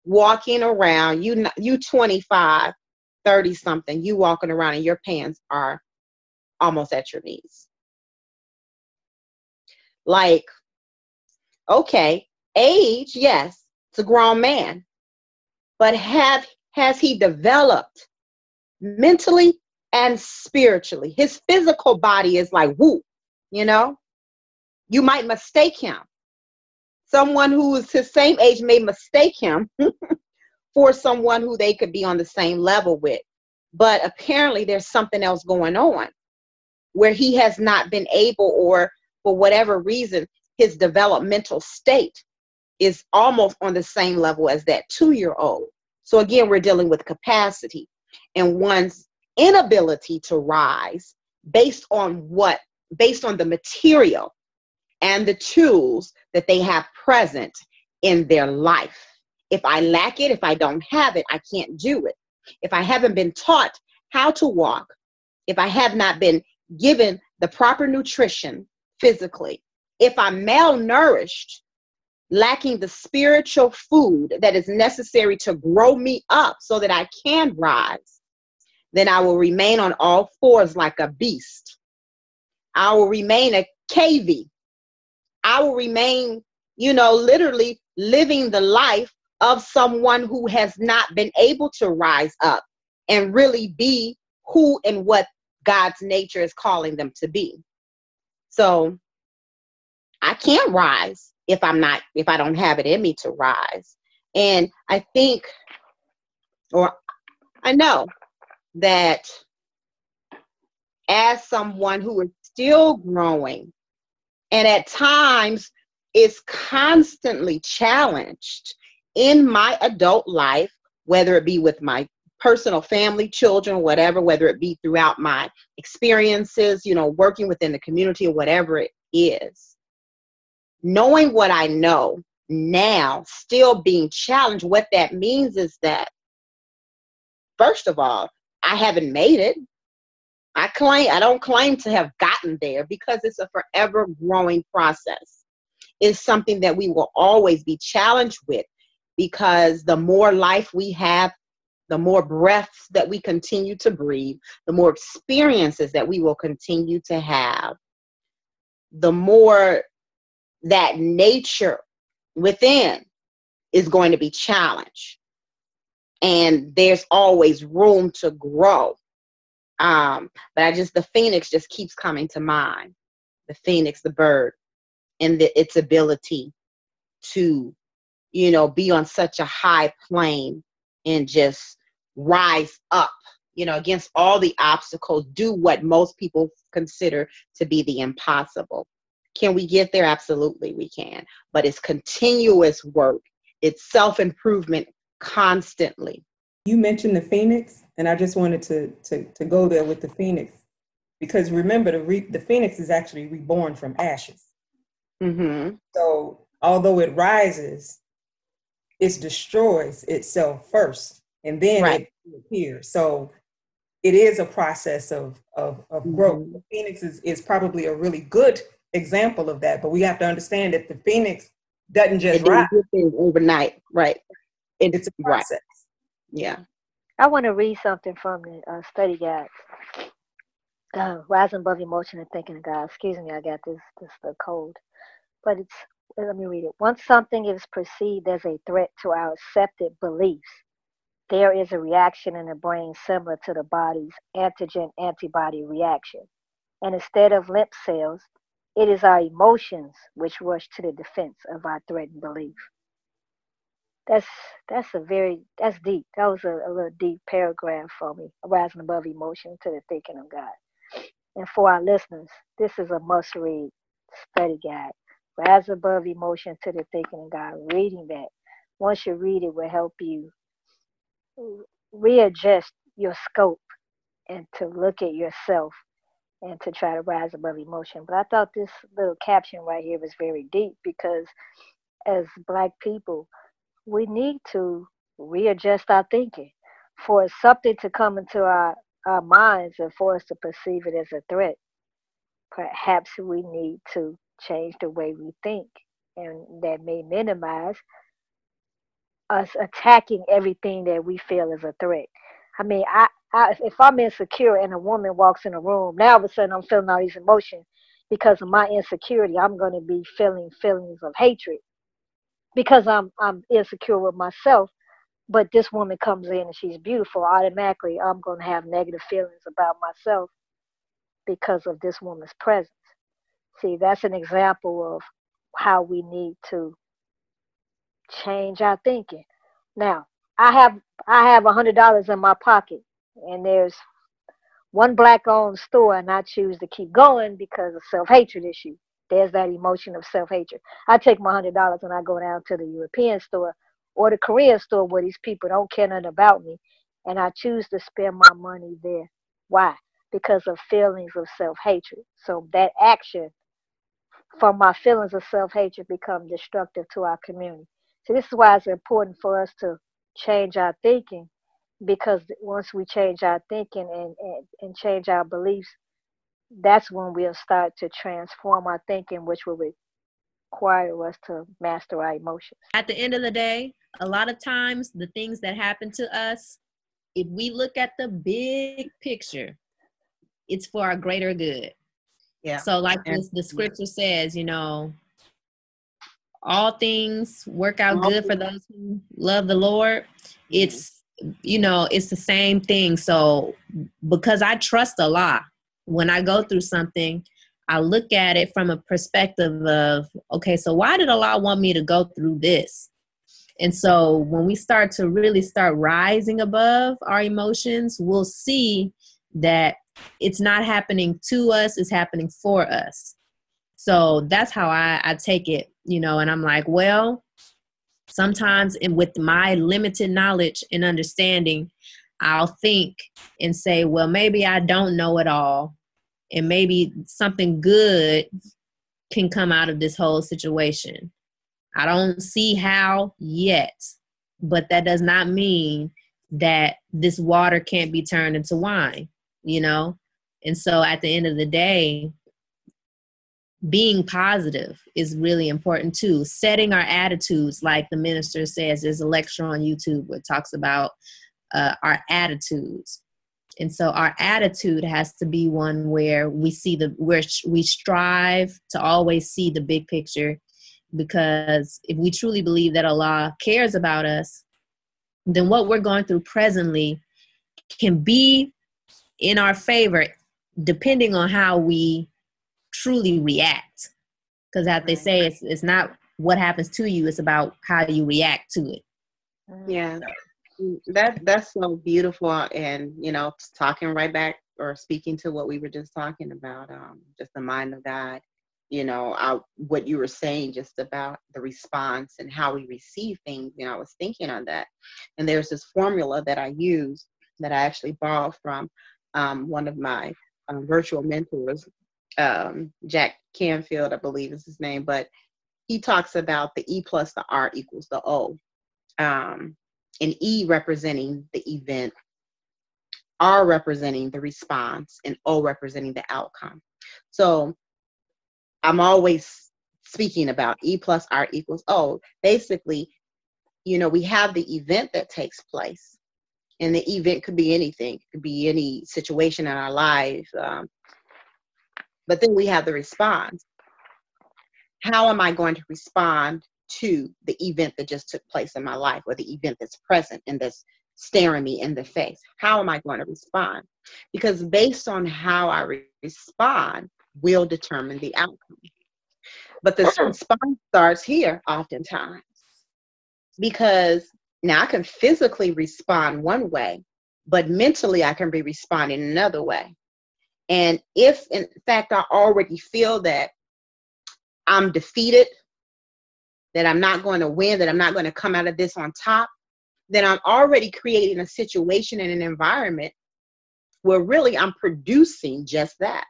[SPEAKER 4] walking around, you you 25, 30 something, you walking around and your pants are almost at your knees. Like, okay, age, yes, it's a grown man, but have has he developed mentally and spiritually? His physical body is like whoop, you know. You might mistake him. Someone who is his same age may mistake him for someone who they could be on the same level with. But apparently, there's something else going on where he has not been able, or for whatever reason, his developmental state is almost on the same level as that two year old. So again, we're dealing with capacity and one's inability to rise based on what, based on the material and the tools that they have present in their life. If I lack it, if I don't have it, I can't do it. If I haven't been taught how to walk, if I have not been given the proper nutrition physically, if I'm malnourished, lacking the spiritual food that is necessary to grow me up so that I can rise, then I will remain on all fours like a beast. I will remain a cavey. I will remain, you know, literally living the life of someone who has not been able to rise up and really be who and what God's nature is calling them to be. So I can't rise if I'm not, if I don't have it in me to rise. And I think, or I know that as someone who is still growing and at times is constantly challenged in my adult life, whether it be with my personal family, children, whatever, whether it be throughout my experiences, you know, working within the community or whatever it is. Knowing what I know now, still being challenged, what that means is that, first of all, I haven't made it. I claim I don't claim to have gotten there because it's a forever growing process. It's something that we will always be challenged with because the more life we have, the more breaths that we continue to breathe, the more experiences that we will continue to have, the more that nature within is going to be challenged. And there's always room to grow. Um, but I just, the phoenix just keeps coming to mind the phoenix, the bird, and the, its ability to you know, be on such a high plane and just rise up, you know, against all the obstacles, do what most people consider to be the impossible. Can we get there? Absolutely, we can. But it's continuous work, it's self improvement constantly.
[SPEAKER 2] You mentioned the phoenix, and I just wanted to, to, to go there with the phoenix because remember, the, re- the phoenix is actually reborn from ashes.
[SPEAKER 4] Mm-hmm.
[SPEAKER 2] So, although it rises, it destroys itself first and then right. it appears. So it is a process of of, of mm-hmm. growth. The phoenix is, is probably a really good example of that, but we have to understand that the phoenix doesn't just rise
[SPEAKER 4] overnight, right?
[SPEAKER 2] It, it's a process. Right.
[SPEAKER 4] Yeah.
[SPEAKER 5] I want to read something from the uh, study guide. Uh, Rising above emotion and thinking of God. Excuse me, I got this this the cold, but it's let me read it. Once something is perceived as a threat to our accepted beliefs, there is a reaction in the brain similar to the body's antigen antibody reaction. And instead of lymph cells, it is our emotions which rush to the defense of our threatened belief. That's that's a very that's deep. That was a, a little deep paragraph for me, rising above emotion to the thinking of God. And for our listeners, this is a must read study guide Rise above emotion to the thinking of God. Reading that, once you read it, will help you readjust your scope and to look at yourself and to try to rise above emotion. But I thought this little caption right here was very deep because as Black people, we need to readjust our thinking. For something to come into our, our minds and for us to perceive it as a threat, perhaps we need to change the way we think. And that may minimize us attacking everything that we feel is a threat. I mean, I, I if I'm insecure and a woman walks in a room, now all of a sudden I'm feeling all these emotions because of my insecurity. I'm going to be feeling feelings of hatred because I'm I'm insecure with myself. But this woman comes in and she's beautiful. Automatically, I'm going to have negative feelings about myself because of this woman's presence. See, that's an example of how we need to change our thinking. Now, I have I have a hundred dollars in my pocket, and there's one black-owned store, and I choose to keep going because of self-hatred issue. There's that emotion of self-hatred. I take my hundred dollars and I go down to the European store or the Korean store where these people don't care nothing about me, and I choose to spend my money there. Why? Because of feelings of self-hatred. So that action from my feelings of self-hatred become destructive to our community. So this is why it's important for us to change our thinking because once we change our thinking and, and, and change our beliefs, that's when we'll start to transform our thinking, which will require us to master our emotions.
[SPEAKER 3] At the end of the day, a lot of times the things that happen to us if we look at the big picture, it's for our greater good.
[SPEAKER 4] Yeah.
[SPEAKER 3] So, like
[SPEAKER 4] And-
[SPEAKER 3] this, the scripture says, you know, all things work out
[SPEAKER 4] All
[SPEAKER 3] good for those who love the Lord. Mm-hmm. It's, you know, it's the same thing. So, because I trust Allah, when I go through something, I look at it from a perspective of, okay, so why did Allah want me to go through this? And so when we start to really start rising above our emotions, we'll see that it's not happening to us, it's happening for us. So that's how I, I take it, you know, and I'm like, well, sometimes in with my limited knowledge and understanding, I'll think and say, well, maybe I don't know it all. And maybe something good can come out of this whole situation. I don't see how yet, but that does not mean that this water can't be turned into wine, you know? And so at the end of the day, being positive is really important too. Setting our attitudes, like the minister says, there's a lecture on YouTube where it talks about uh, our attitudes. And so our attitude has to be one where we see the where we strive to always see the big picture because if we truly believe that Allah cares about us, then what we're going through presently can be in our favor depending on how we truly react. Because as they say, it's, it's not what happens to you, it's about how you react to it.
[SPEAKER 5] Mhm.
[SPEAKER 4] Yeah. That that's so beautiful and you know, talking right back or speaking to what we were just talking about, um, just the mind of God. You know, I, what you were saying just about the response and how we receive things. You know, I was thinking on that. And there's this formula that I use that I actually borrowed from um, one of my um, virtual mentors, um, Jack Canfield, I believe is his name, but he talks about the E plus the R equals the O. Um, and E representing the event, R representing the response, and O representing the outcome. So I'm always speaking about E plus R equals O. Basically, you know, we have the event that takes place, and the event could be anything, it could be any situation in our life. Um, but then we have the response. How am I going to respond to the event that just took place in my life or the event that's present and that's staring me in the face? How am I going to respond? Because based on how I re- respond will determine the outcome. But the response starts here oftentimes because now I can physically respond one way, but mentally I can be responding another way. And if in fact I already feel that I'm defeated, that I'm not going to win, that I'm not going to come out of this on top, then I'm already creating a situation and an environment where really I'm producing just that.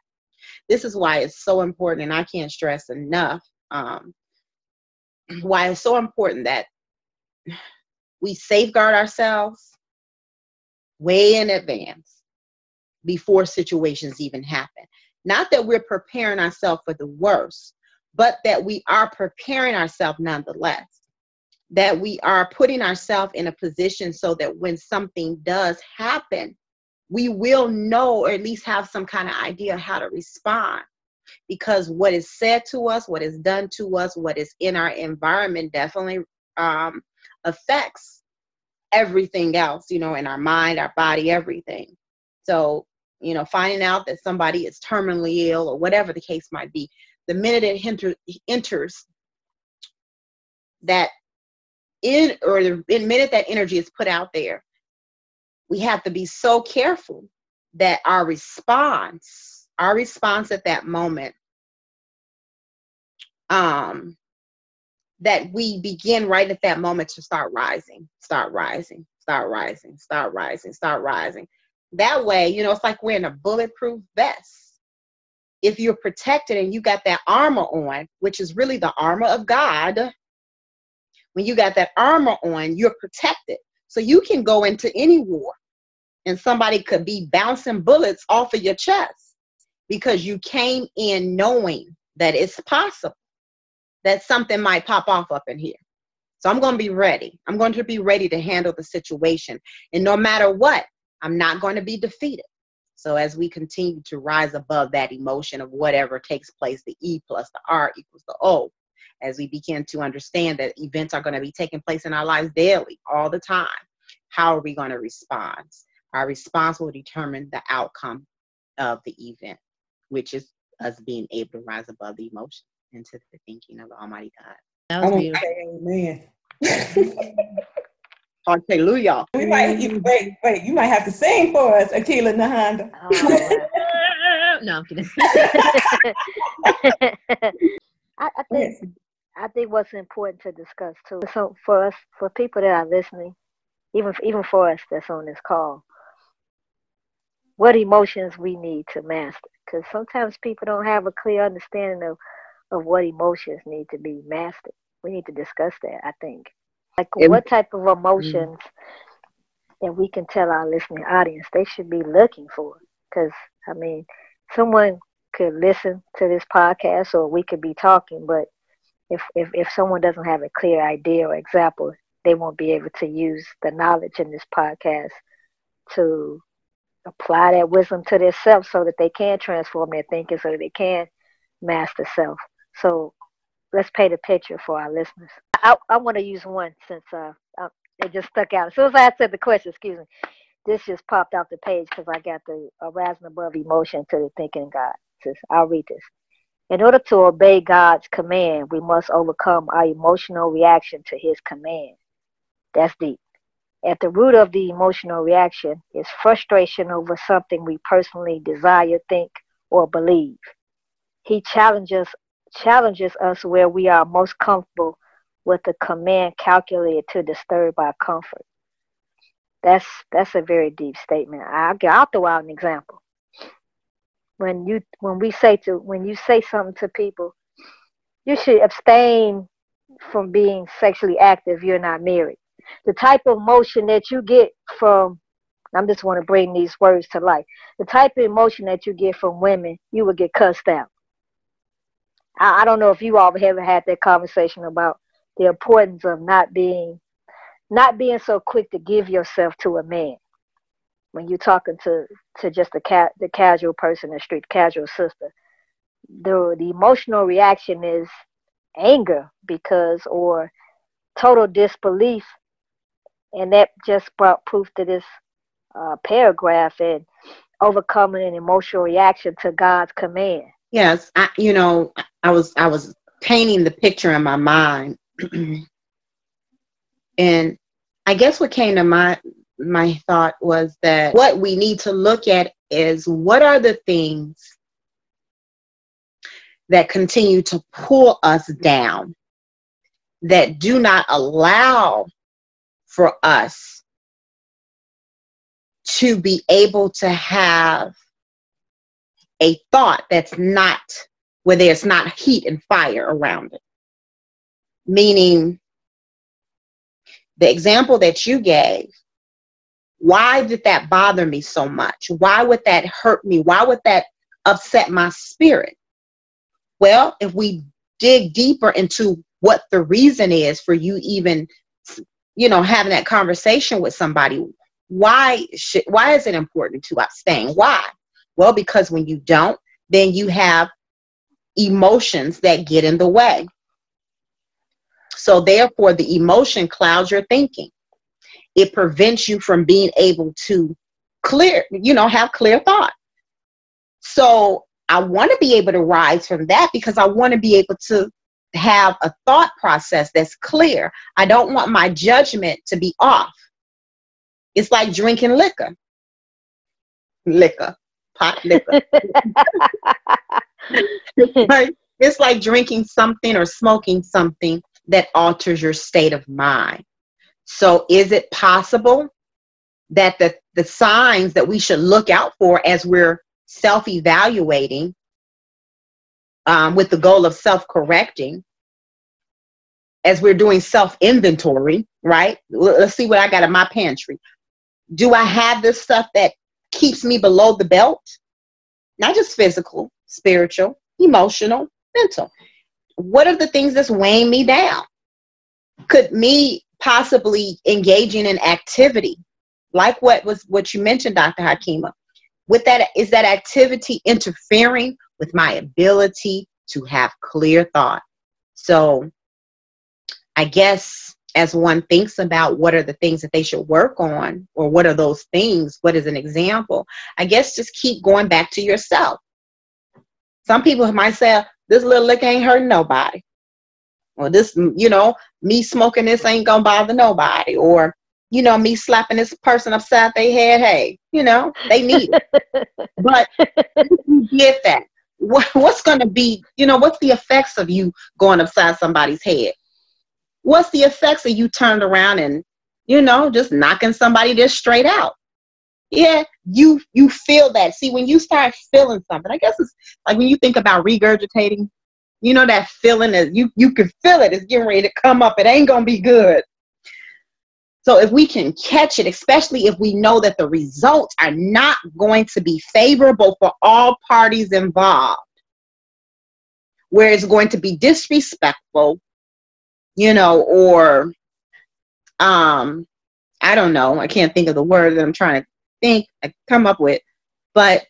[SPEAKER 4] This is why it's so important, and I can't stress enough um, why it's so important that we safeguard ourselves way in advance before situations even happen. Not that we're preparing ourselves for the worst, but that we are preparing ourselves nonetheless. That we are putting ourselves in a position so that when something does happen, we will know or at least have some kind of idea how to respond. Because what is said to us, what is done to us, what is in our environment definitely um, affects everything else, you know, in our mind, our body, everything. So, you know, finding out that somebody is terminally ill or whatever the case might be, the minute it enter, enters that in or the minute that energy is put out there, we have to be so careful that our response, our response at that moment, um, that we begin right at that moment to start rising, start rising, start rising, start rising, start rising. That way, you know, it's like wearing a bulletproof vest. If you're protected and you got that armor on, which is really the armor of God, when you got that armor on, you're protected. So you can go into any war and somebody could be bouncing bullets off of your chest because you came in knowing that it's possible that something might pop off up in here. So I'm going to be ready. I'm going to be ready to handle the situation. And no matter what, I'm not going to be defeated. So as we continue to rise above that emotion of whatever takes place, the E plus the R equals the O, as we begin to understand that events are going to be taking place in our lives daily, all the time, how are we going to respond? Our response will determine the outcome of the event, which is us being able to rise above the emotion into the thinking of the Almighty God.
[SPEAKER 3] That was oh, beautiful.
[SPEAKER 2] Amen.
[SPEAKER 4] Hallelujah.
[SPEAKER 2] We might you, wait, wait. You might have to sing for us, Akila Nahanda.
[SPEAKER 5] Oh,
[SPEAKER 3] no, I'm kidding.
[SPEAKER 5] I, I think I think what's important to discuss too. So for us, for people that are listening, even even for us that's on this call, what emotions we need to master. Because sometimes people don't have a clear understanding of of what emotions need to be mastered. We need to discuss that. I think, like what type of mm-hmm. emotions that we can tell our listening audience they should be looking for. Because I mean, someone could listen to this podcast, or we could be talking, but if, if if someone doesn't have a clear idea or example, they won't be able to use the knowledge in this podcast to apply that wisdom to themselves so that they can transform their thinking so that they can master self. So let's paint a picture for our listeners. I, I want to use one since uh, uh, it just stuck out. As soon as I said the question, excuse me, this just popped off the page because I got the rising above emotion to the thinking God. Says, I'll read this. In order to obey God's command, we must overcome our emotional reaction to his command. That's deep. At the root of the emotional reaction is frustration over something we personally desire, think, or believe. He challenges challenges us where we are most comfortable with a command calculated to disturb our comfort. That's that's a very deep statement. I'll, I'll throw out an example. When you when we say to when you say something to people, you should abstain from being sexually active. if You're not married. The type of emotion that you get from I'm just want to bring these words to life. The type of emotion that you get from women, you would get cussed out. I, I don't know if you all have had that conversation about the importance of not being not being so quick to give yourself to a man. When you're talking to to just the cat the casual person in the street casual sister the the emotional reaction is anger because or total disbelief. And that just brought proof to this uh, paragraph and overcoming an emotional reaction to god's command
[SPEAKER 4] Yes, I, you know, I was I was painting the picture in my mind, and I guess what came to my my thought was that what we need to look at is what are the things that continue to pull us down, that do not allow for us to be able to have a thought that's not where there's not heat and fire around it. Meaning, the example that you gave, why did that bother me so much? Why would that hurt me? Why would that upset my spirit? Well, if we dig deeper into what the reason is for you even you know having that conversation with somebody why should why is it important to abstain why well, because when you don't, then you have emotions that get in the way. So, therefore, the emotion clouds your thinking. It prevents you from being able to clear, you know, have clear thought. So, I want to be able to rise from that because I want to be able to have a thought process that's clear. I don't want my judgment to be off. It's like drinking liquor. Liquor pot liquor. It's like drinking something or smoking something that alters your state of mind. So, is it possible that the, the signs that we should look out for as we're self evaluating um, with the goal of self correcting, as we're doing self inventory, right? Let's see what I got in my pantry. Do I have this stuff that keeps me below the belt, not just physical, spiritual, emotional, mental. What are the things that's weighing me down? Could me possibly engaging in activity like what was what you mentioned, Dr. Hakima, with that is that activity interfering with my ability to have clear thought. So I guess as one thinks about what are the things that they should work on or what are those things, what is an example, I guess just keep going back to yourself. Some people might say, this little lick ain't hurting nobody. Or this, you know, me smoking this ain't gonna bother nobody. Or, you know, me slapping this person upside their head, hey, you know, they need it. but you get that. What, what's gonna be, you know, what's the effects of you going upside somebody's head? What's the effects of you turned around and, you know, just knocking somebody just straight out? yeah you you feel that. See when you start feeling something i guess it's like when you think about regurgitating you know that feeling that you you can feel it. It's getting ready to come up. It ain't gonna be good. So if we can catch it especially if we know that the results are not going to be favorable for all parties involved where it's going to be disrespectful you know or um i don't know i can't think of the word that i'm trying to think I come up with. But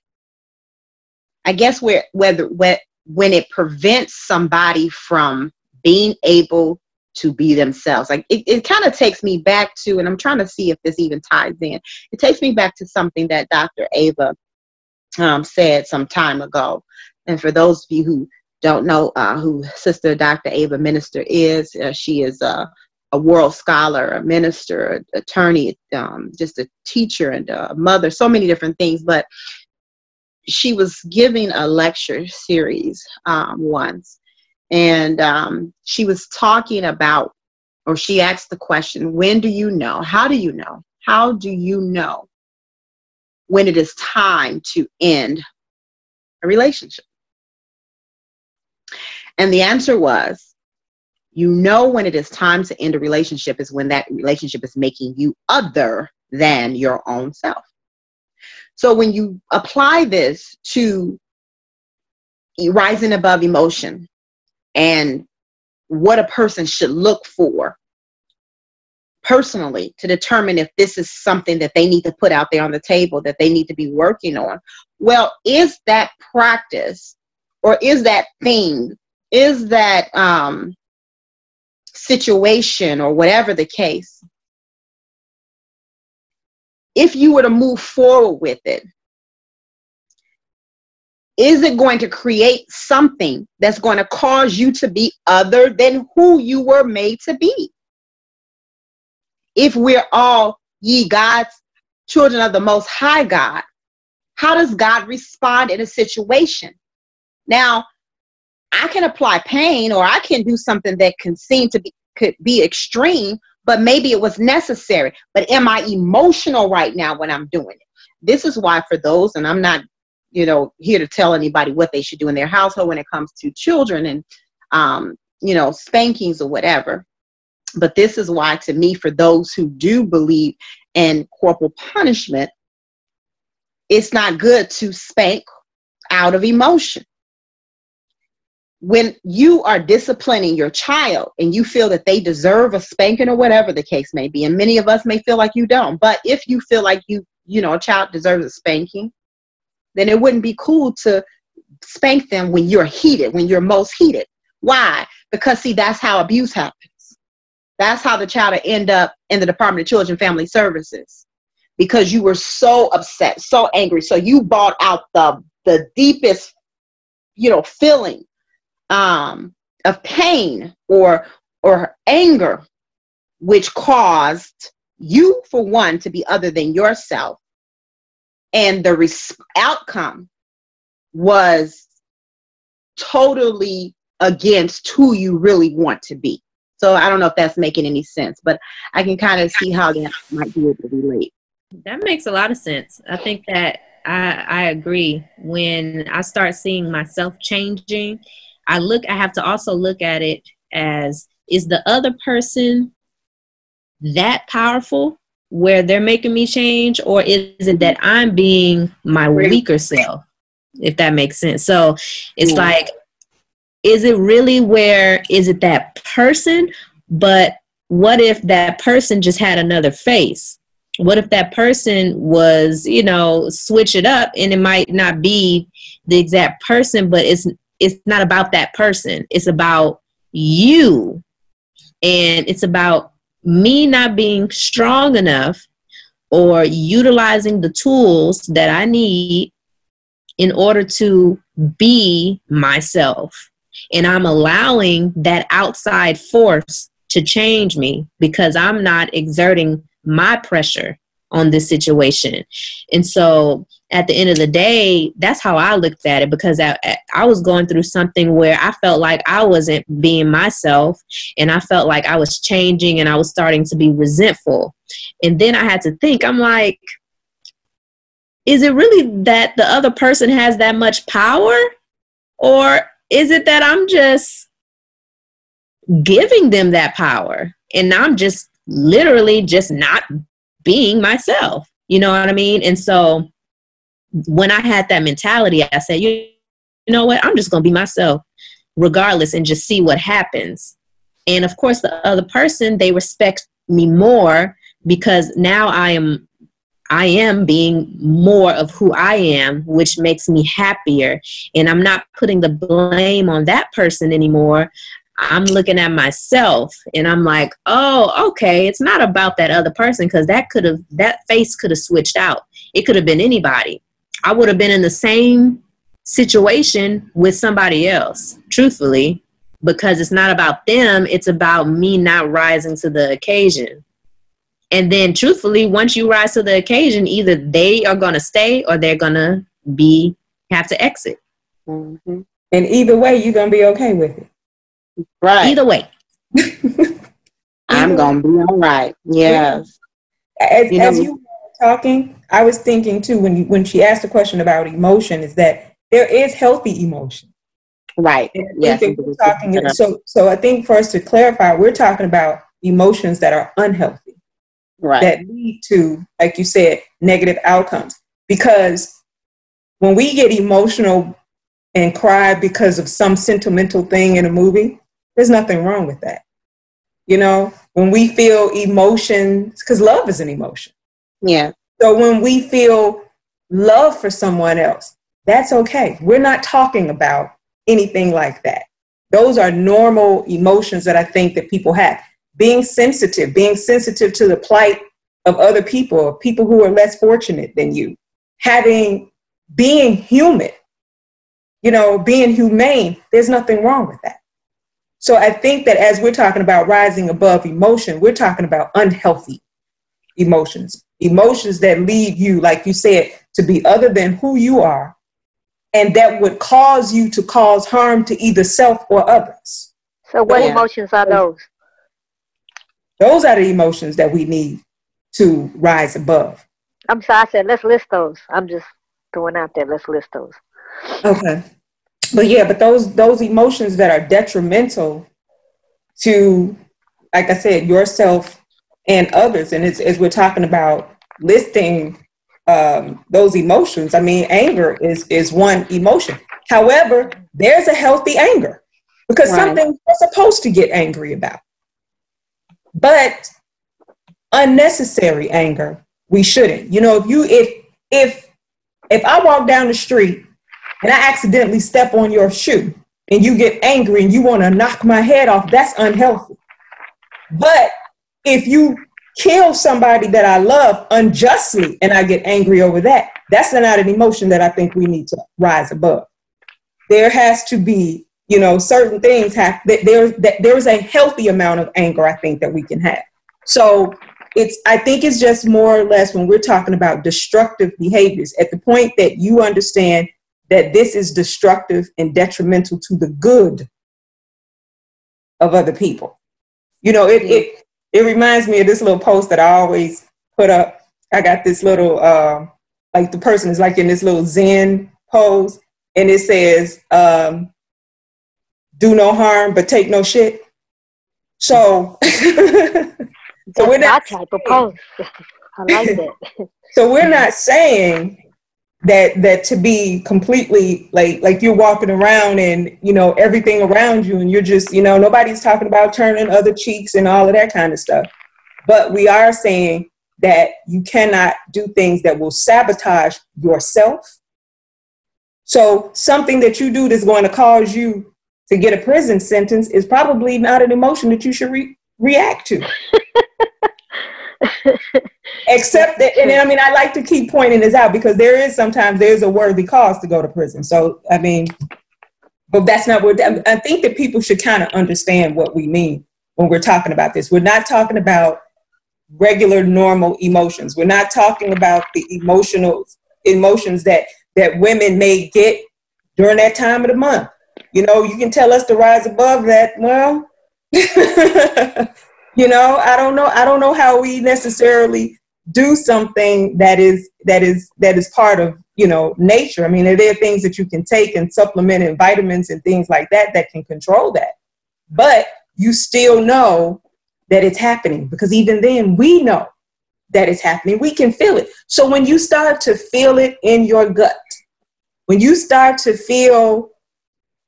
[SPEAKER 4] I guess where whether what when it prevents somebody from being able to be themselves. Like it, it kind of takes me back to, and I'm trying to see if this even ties in. It takes me back to something that Dr. Ava um, said some time ago. And for those of you who don't know uh, who Sister Dr. Ava Minister is, uh, she is a a world scholar, a minister, attorney, um, just a teacher and a mother, so many different things. But she was giving a lecture series um, once, and um, she was talking about, or she asked the question, When do you know? How do you know? How do you know when it is time to end a relationship? And the answer was, you know when it is time to end a relationship is when that relationship is making you other than your own self. So when you apply this to rising above emotion and what a person should look for personally to determine if this is something that they need to put out there on the table that they need to be working on. Well, is that practice or is that thing, is that um, situation or whatever the case, if you were to move forward with it, is it going to create something that's going to cause you to be other than who you were made to be? If we're all ye God's children of the Most High God, how does God respond in a situation? Now, I can apply pain or I can do something that can seem to be could be extreme, but maybe it was necessary. But am I emotional right now when I'm doing it? This is why for those, and I'm not, you know, here to tell anybody what they should do in their household when it comes to children and um, you know, spankings or whatever. But this is why, to me, for those who do believe in corporal punishment, it's not good to spank out of emotion when you are disciplining your child and you feel that they deserve a spanking or whatever the case may be and many of us may feel like you don't but if you feel like you you know a child deserves a spanking then it wouldn't be cool to spank them when you're heated when you're most heated. Why? Because see that's how abuse happens. That's how the child will end up in the department of children and family services. Because you were so upset so angry so you brought out the the deepest you know feeling um, of pain or or anger, which caused you, for one, to be other than yourself, and the res- outcome was totally against who you really want to be. So I don't know if that's making any sense, but I can kind of see how that might be able to relate.
[SPEAKER 3] That makes a lot of sense. I think that I, I agree. When I start seeing myself changing I look, I have to also look at it as is the other person that powerful where they're making me change, or is it that I'm being my weaker self? If that makes sense. So it's yeah. like, is it really where is it that person? But what if that person just had another face? what if that person was you know switch it up and it might not be the exact person but it's it's not about that person. It's about you. And it's about me not being strong enough or utilizing the tools that i need in order to be myself. And i'm allowing that outside force to change me because i'm not exerting my pressure on this situation. And so at the end of the day, that's how I looked at it because I, I was going through something where I felt like I wasn't being myself and I felt like I was changing and I was starting to be resentful. And then I had to think, I'm like, is it really that the other person has that much power? Or is it that I'm just giving them that power and I'm just literally just not being myself. You know what I mean? And so when I had that mentality, I said, you, you know what? I'm just going to be myself regardless and just see what happens. And of course, the other person, they respect me more because now I am I am being more of who I am, which makes me happier. And I'm not putting the blame on that person anymore. I'm looking at myself and I'm like, oh, okay, it's not about that other person because that could have, that face could have switched out. It could have been anybody. I would have been in the same situation with somebody else, truthfully, because it's not about them, it's about me not rising to the occasion. And then, truthfully, once you rise to the occasion, either they are going to stay or they're going to be, have to exit.
[SPEAKER 2] Mm-hmm. And either way, you're going to be okay with it.
[SPEAKER 4] Right.
[SPEAKER 3] Either way.
[SPEAKER 4] I'm gonna be all right. Yes.
[SPEAKER 2] As you, as you were talking, I was thinking too when you, when she asked the question about emotion, is that there is healthy emotion.
[SPEAKER 4] Right.
[SPEAKER 2] Yes. We're talking, so so I think for us to clarify, we're talking about emotions that are unhealthy.
[SPEAKER 4] Right.
[SPEAKER 2] That lead to, like you said, negative outcomes. Because when we get emotional and cry because of some sentimental thing in a movie, there's nothing wrong with that. You know, when we feel emotions, because love is an emotion.
[SPEAKER 4] Yeah.
[SPEAKER 2] So when we feel love for someone else, that's okay. We're not talking about anything like that. Those are normal emotions that I think that people have. Being sensitive, being sensitive to the plight of other people, people who are less fortunate than you, having, being human, you know, being humane, there's nothing wrong with that. So I think that as we're talking about rising above emotion, we're talking about unhealthy emotions, emotions that lead you, like you said, to be other than who you are, and that would cause you to cause harm to either self or others.
[SPEAKER 5] So, what emotions are those?
[SPEAKER 2] Those are the emotions that we need to rise above.
[SPEAKER 5] I'm sorry, I said let's list those. I'm just throwing out there. Let's list those.
[SPEAKER 2] Okay but yeah, but those those emotions that are detrimental to, like I said, yourself and others, and it's as we're talking about listing um, those emotions. I mean, anger is is one emotion. However, there's a healthy anger because right. something we're supposed to get angry about, but unnecessary anger we shouldn't. You know, if you if if if I walk down the street and I accidentally step on your shoe and you get angry and you want to knock my head off, that's unhealthy. But if you kill somebody that I love unjustly and I get angry over that, that's not an emotion that I think we need to rise above. There has to be, you know, certain things have that there that there's a healthy amount of anger I think that we can have. So it's I think it's just more or less when we're talking about destructive behaviors at the point that you understand that this is destructive and detrimental to the good of other people. You know, it, it, it reminds me of this little post that I always put up. I got this little, uh, like the person is like in this little Zen pose, and it says, um, do no harm, but take no shit. So,
[SPEAKER 5] so we're not type of pose. I like that.
[SPEAKER 2] so we're not saying that that to be completely like like you're walking around and you know everything around you and you're just you know nobody's talking about turning other cheeks and all of that kind of stuff but we are saying that you cannot do things that will sabotage yourself. So, something that you do that's going to cause you to get a prison sentence is probably not an emotion that you should re- react to. Except that, and I mean, I like to keep pointing this out because there is sometimes there's a worthy cause to go to prison. So, I mean, but that's not what I think that people should kind of understand what we mean when we're talking about this. We're not talking about regular normal emotions. We're not talking about the emotional emotions that that women may get during that time of the month. You know, you can tell us to rise above that. Well, you know, I don't know. I don't know how we necessarily do something that is that is that is part of you know nature. I mean, are there things that you can take and supplement and vitamins and things like that that can control that. But you still know that it's happening because even then we know that it's happening. We can feel it. So when you start to feel it in your gut, when you start to feel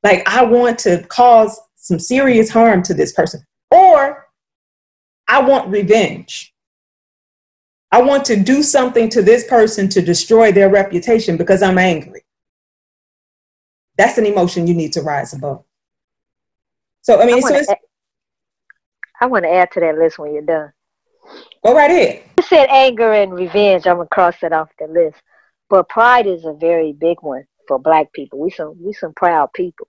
[SPEAKER 2] like I want to cause some serious harm to this person, or I want revenge. I want to do something to this person to destroy their reputation because I'm angry. That's an emotion you need to rise above. So I mean, I so
[SPEAKER 5] I want to add to that list when you're done.
[SPEAKER 2] Go right ahead.
[SPEAKER 5] You said anger and revenge. I'm gonna cross that off the list. But pride is a very big one for black people. We some we some proud people.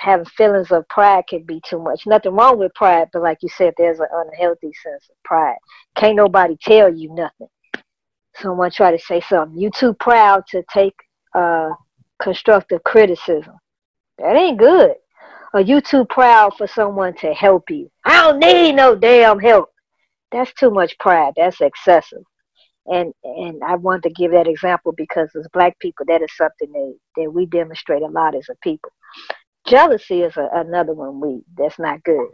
[SPEAKER 5] Having feelings of pride can be too much. Nothing wrong with pride, but like you said, there's an unhealthy sense of pride. Can't nobody tell you nothing. Someone try to say something. You too proud to take uh, constructive criticism. That ain't good. Are you too proud for someone to help you? I don't need no damn help. That's too much pride. That's excessive. And and I want to give that example because as black people, that is something that, that we demonstrate a lot as a people. Jealousy is a, another one we that's not good.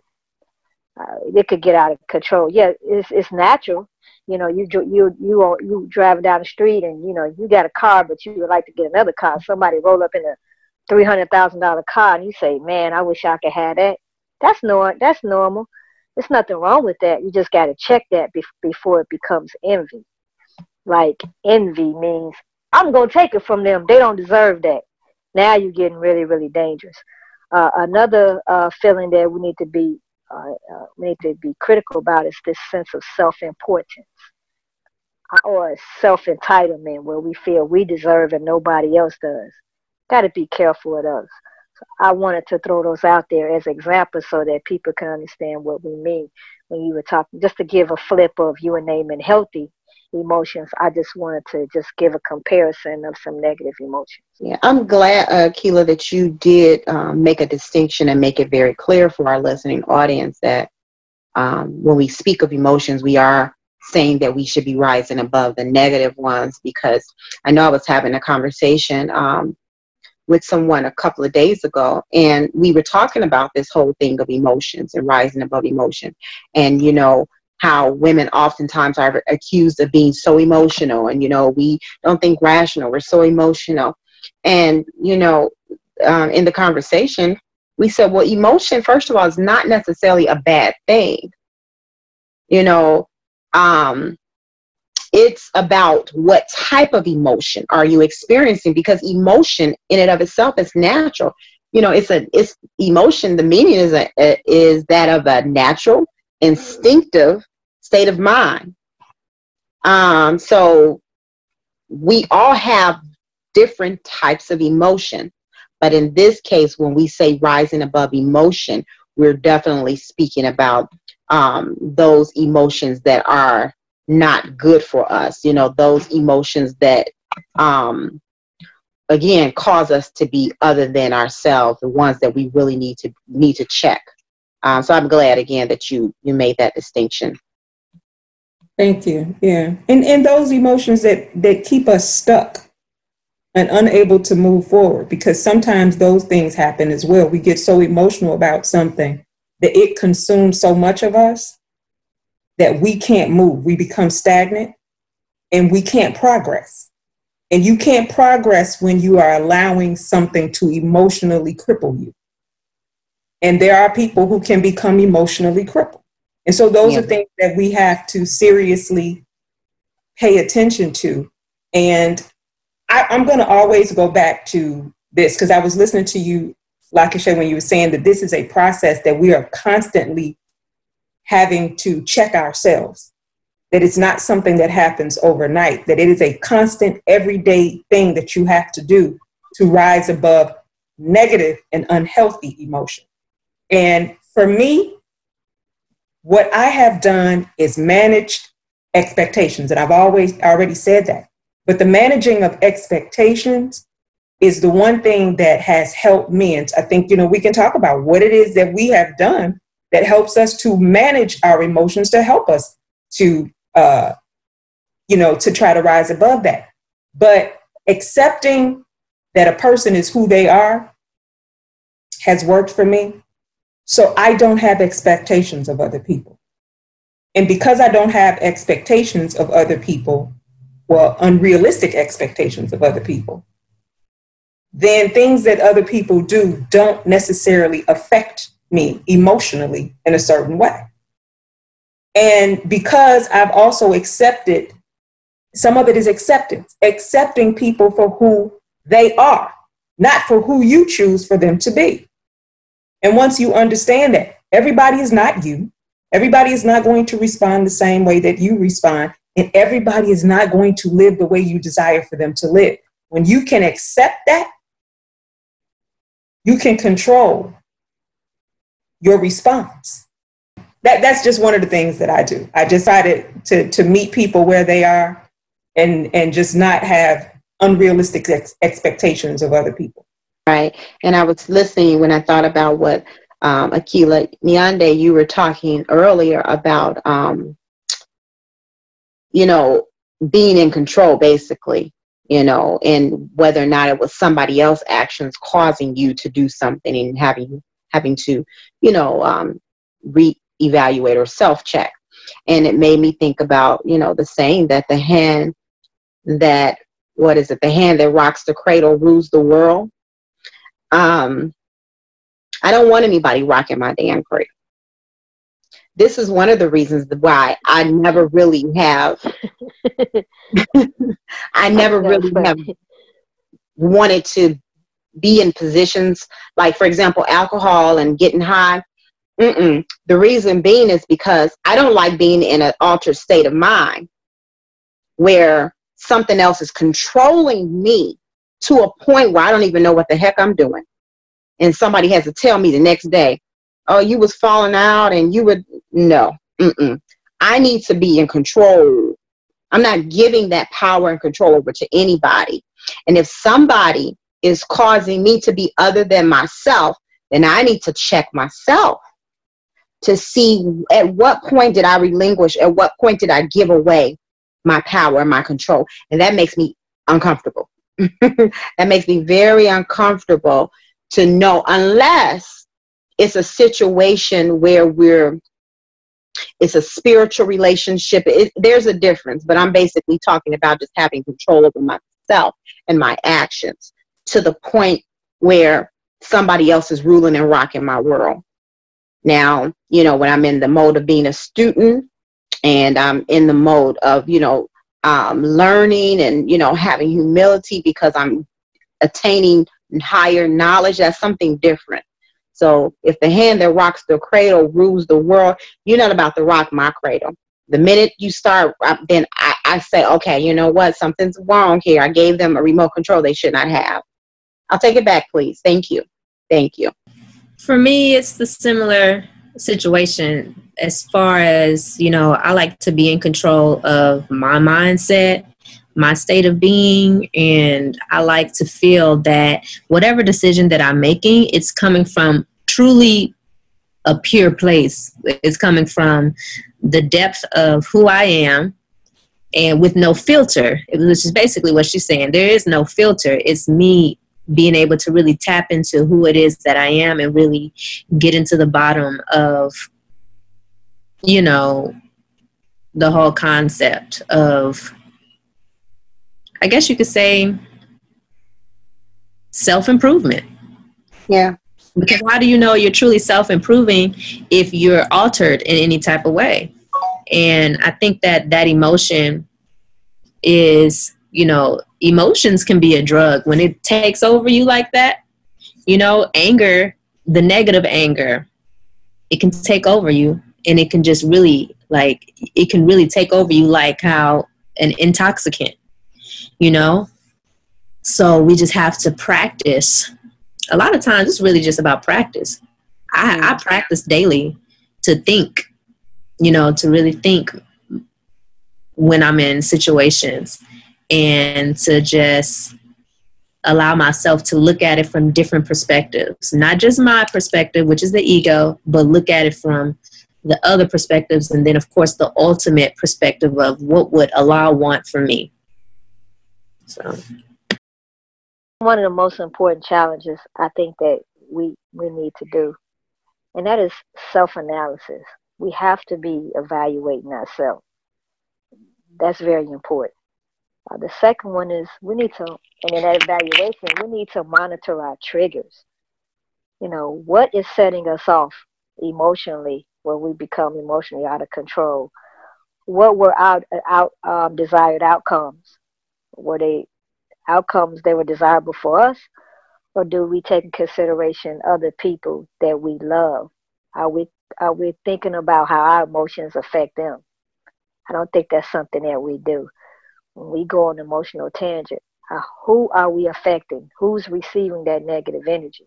[SPEAKER 5] Uh, it could get out of control. Yeah, it's it's natural. You know, you you you you driving down the street and you know you got a car, but you would like to get another car. Somebody roll up in a three hundred thousand dollar car and you say, "Man, I wish I could have that." That's normal. That's normal. There's nothing wrong with that. You just got to check that be- before it becomes envy. Like envy means I'm gonna take it from them. They don't deserve that. Now you're getting really, really dangerous. Uh, another uh, feeling that we need to be uh, uh we need to be critical about is this sense of self-importance or self-entitlement, where we feel we deserve and nobody else does got to be careful of those. So I wanted to throw those out there as examples so that people can understand what we mean when you were talking. Just to give a flip of you were naming healthy emotions, I just wanted to just give a comparison of some negative emotions.
[SPEAKER 4] Yeah, I'm glad, uh, Keela, that you did um, make a distinction and make it very clear for our listening audience that um, when we speak of emotions, we are saying that we should be rising above the negative ones because I know I was having a conversation um, with someone a couple of days ago and we were talking about this whole thing of emotions and rising above emotion and you know how women oftentimes are accused of being so emotional and you know we don't think rational we're so emotional. And you know um, in the conversation we said well emotion first of all is not necessarily a bad thing. You know um it's about what type of emotion are you experiencing because emotion in and of itself is natural. You know it's a it's emotion the meaning is a, is that of a natural instinctive state of mind. Um so we all have different types of emotion but in this case when we say rising above emotion we're definitely speaking about um, those emotions that are not good for us you know those emotions that um again cause us to be other than ourselves the ones that we really need to need to check. Um, so i'm glad again that you you made that distinction
[SPEAKER 2] thank you yeah and and those emotions that that keep us stuck and unable to move forward because sometimes those things happen as well we get so emotional about something that it consumes so much of us that we can't move. We become stagnant and we can't progress. And you can't progress when you are allowing something to emotionally cripple you. And there are people who can become emotionally crippled. And so those yeah. are things that we have to seriously pay attention to. And I, am going to always go back to this because I was listening to you, Lakisha, when you were saying that this is a process that we are constantly having to check ourselves. That it's not something that happens overnight, that it is a constant, everyday thing that you have to do to rise above negative and unhealthy emotion. And for me, what I have done is managed expectations. And I've always already said that. But the managing of expectations is the one thing that has helped me. And I think, you know, we can talk about what it is that we have done that helps us to manage our emotions to help us to, uh, you know, to try to rise above that. But accepting that a person is who they are has worked for me. So I don't have expectations of other people. And because I don't have expectations of other people, well, unrealistic expectations of other people, then things that other people do don't necessarily affect me emotionally in a certain way. And because I've also accepted, some of it is acceptance, accepting people for who they are, not for who you choose for them to be. And once you understand that everybody is not you, everybody is not going to respond the same way that you respond, and everybody is not going to live the way you desire for them to live. When you can accept that, you can control your response. That, that's just one of the things that I do. I decided to, to meet people where they are and, and just not have unrealistic ex- expectations of other people.
[SPEAKER 4] Right. And I was listening when I thought about what um, Akila Nyande, you were talking earlier about, um, you know, being in control, basically, you know, and whether or not it was somebody else's actions causing you to do something and having having to, you know, um, re-evaluate or self-check. And it made me think about, you know, the saying that the hand that what is it? The hand that rocks the cradle rules the world. Um, I don't want anybody rocking my damn cradle. This is one of the reasons why I never really have. I never really have wanted to be in positions like, for example, alcohol and getting high. Mm-mm. The reason being is because I don't like being in an altered state of mind where something else is controlling me to a point where I don't even know what the heck I'm doing. And somebody has to tell me the next day, oh, you was falling out and you would, no, mm-mm. I need to be in control. I'm not giving that power and control over to anybody. And if somebody is causing me to be other than myself, then I need to check myself to see at what point did I relinquish, at what point did I give away my power and my control. And that makes me uncomfortable. that makes me very uncomfortable to know, unless it's a situation where we're it's a spiritual relationship. It, there's a difference but i'm basically talking about just having control over myself and my actions to the point where somebody else is ruling and rocking my world. Now you know when i'm in the mode of being a student and I'm in the mode of, you know, um, learning and, you know, having humility because I'm attaining higher knowledge. That's something different. So if the hand that rocks the cradle rules the world, you're not about to rock my cradle. The minute you start, uh, then I, I say, okay, you know what? Something's wrong here. I gave them a remote control they should not have. I'll take it back, please. Thank you. Thank you.
[SPEAKER 3] For me, it's the similar situation as far as you know i like to be in control of my mindset my state of being and i like to feel that whatever decision that i'm making it's coming from truly a pure place. It's coming from the depth of who i am and with no filter which is basically what she's saying. There is no filter. It's me being able to really tap into who it is that I am and really get into the bottom of, you know, the whole concept of, I guess you could say, self improvement.
[SPEAKER 4] Yeah.
[SPEAKER 3] Because how do you know you're truly self improving if you're altered in any type of way? And I think that that emotion is, you know, emotions can be a drug. When it takes over you like that. You know, anger, the negative anger, it can take over you. And it can just really like it can really take over you like how an intoxicant you know? So we just have to practice. A lot of times it's really just about practice. I, I mm-hmm. practice daily to think you know to really think when i'm in situations and to just allow myself to look at it from different perspectives not just my perspective which is the ego but look at it from the other perspectives, and then, of course, the ultimate perspective of what would Allah want for me. So,
[SPEAKER 5] one of the most important challenges I think that we we need to do, and that is self-analysis. We have to be evaluating ourselves. That's very important. Uh, the second one is we need to, and in that evaluation, we need to monitor our triggers. You know, what is setting us off emotionally where we become emotionally out of control. What were our out um, desired outcomes? Were they outcomes that were desirable for us, or do we take in consideration other people that we love? Are we are we thinking about how our emotions affect them? I don't think that's something that we do. When we go on emotional tangent, uh, who are we affecting? Who's receiving that negative energy?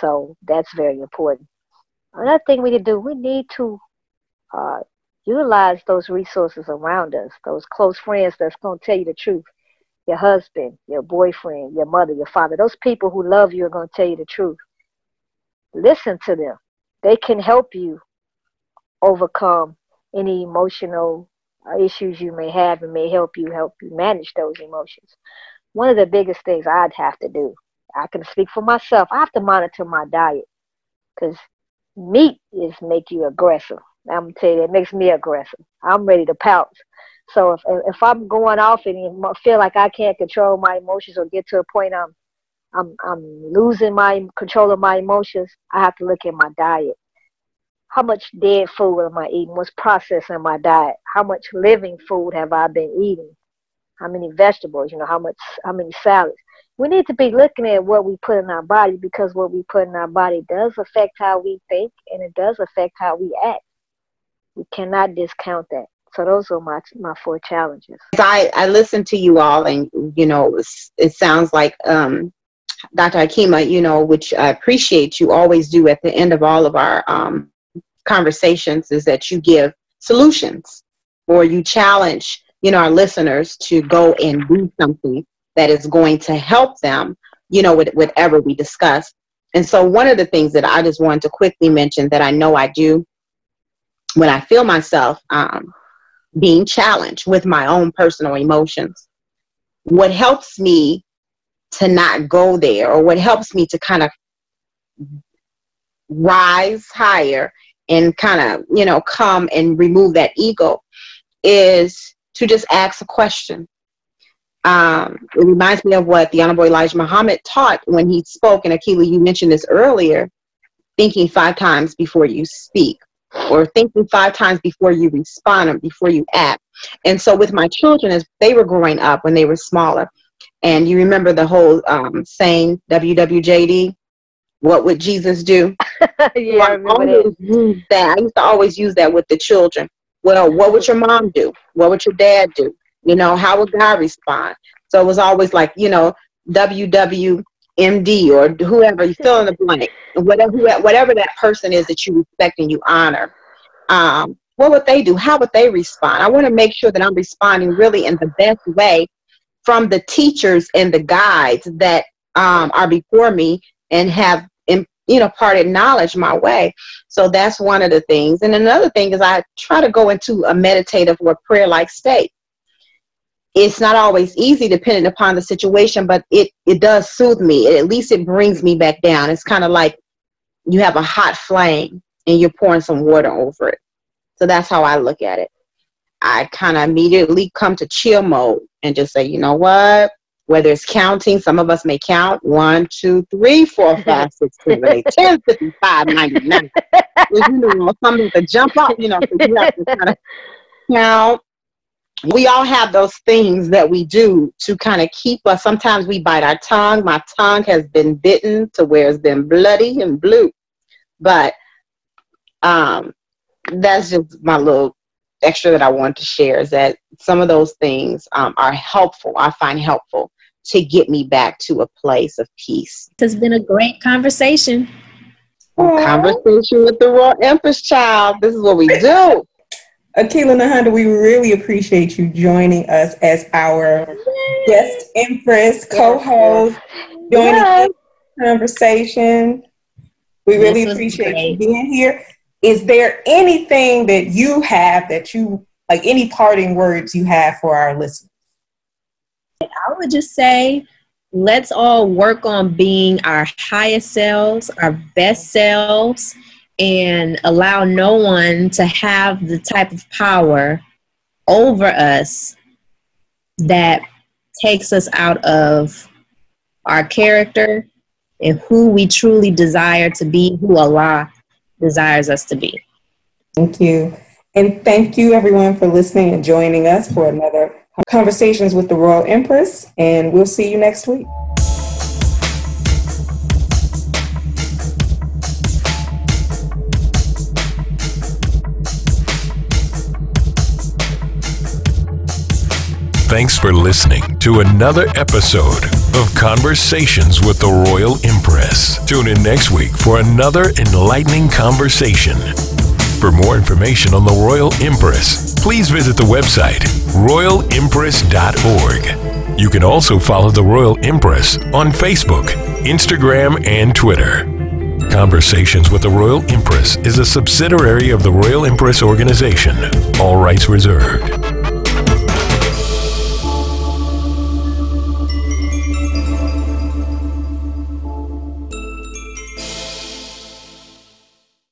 [SPEAKER 5] So that's very important another thing we need to do, we need to uh, utilize those resources around us, those close friends that's going to tell you the truth. Your husband, your boyfriend, your mother, your father, those people who love you are going to tell you the truth. Listen to them. They can help you overcome any emotional Uh, issues you may have and may help you help you manage those emotions. One of the biggest things I'd have to do, I can speak for myself, I have to monitor my diet because meat is make you aggressive. I'm gonna tell you, it makes me aggressive. I'm ready to pounce. So if if I'm going off and feel like I can't control my emotions or get to a point I'm I'm I'm losing my control of my emotions, I have to look at my diet. How much dead food am I eating? What's processed in my diet? How much living food have I been eating? How many vegetables? You know, how much how many salads? we need to be looking at what we put in our body because what we put in our body does affect how we think and it does affect how we act. We cannot discount that. So those are my my four challenges.
[SPEAKER 4] I I listen to you all, and you know, it sounds like um, Dr. Akima, you know, which I appreciate you always do at the end of all of our um, conversations, is that you give solutions or you challenge, you know, our listeners to go and do something that is going to help them, you know, with whatever we discuss. And so, one of the things that I just wanted to quickly mention that I know I do when I feel myself um, being challenged with my own personal emotions, what helps me to not go there, or what helps me to kind of rise higher and kind of, you know, come and remove that ego is to just ask a question um, it reminds me of what the Honorable Elijah Muhammad taught when he spoke. And Akila, you mentioned this earlier thinking five times before you speak, or thinking five times before you respond or before you act. And so, with my children, as they were growing up when they were smaller, and you remember the whole um, saying, WWJD, what would Jesus do?
[SPEAKER 5] yeah, I,
[SPEAKER 4] always use that. I used to always use that with the children. Well, what would your mom do? What would your dad do? You know, how would God respond? So it was always like, you know, WWMD or whoever you fill in the blank, whatever whatever that person is that you respect and you honor. Um, what would they do? How would they respond? I want to make sure that I'm responding really in the best way from the teachers and the guides that um, are before me and have you know parted knowledge my way so that's one of the things and another thing is i try to go into a meditative or prayer like state it's not always easy depending upon the situation, but it, it does soothe me. At least it brings me back down. It's kind of like you have a hot flame and you're pouring some water over it. So that's how I look at it. I kind of immediately come to chill mode and just say, you know what? Whether it's counting, some of us may count one, two, three, four, five, six, seven, eight, ten, fifty-five, ninety-nine. you know, something to jump up, you know, so you have to kind of count we all have those things that we do to kind of keep us. Sometimes we bite our tongue. My tongue has been bitten to where it's been bloody and blue. But um, that's just my little extra that I want to share is that some of those things um, are helpful. I find helpful to get me back to a place of peace.
[SPEAKER 3] This has been a great conversation.
[SPEAKER 4] Conversation with the Royal Empress Child. This is what we do.
[SPEAKER 2] Akila Nahanda, we really appreciate you joining us as our guest empress, co-host, joining yes. the conversation. We really appreciate great. you being here. Is there anything that you have that you like any parting words you have for our listeners?
[SPEAKER 3] I would just say let's all work on being our highest selves, our best selves, and allow no one to have the type of power over us that takes us out of our character and who we truly desire to be, who Allah desires us to be.
[SPEAKER 2] Thank you. And thank you, everyone, for listening and joining us for another Conversations with the Royal Empress. And we'll see you next week.
[SPEAKER 1] Thanks for listening to another episode of Conversations with the Royal Empress. Tune in next week for another enlightening conversation. For more information on the Royal Empress, please visit the website royalempress.org. You can also follow the Royal Empress on Facebook, Instagram, and Twitter. Conversations with the Royal Empress is a subsidiary of the Royal Empress Organization. All rights reserved.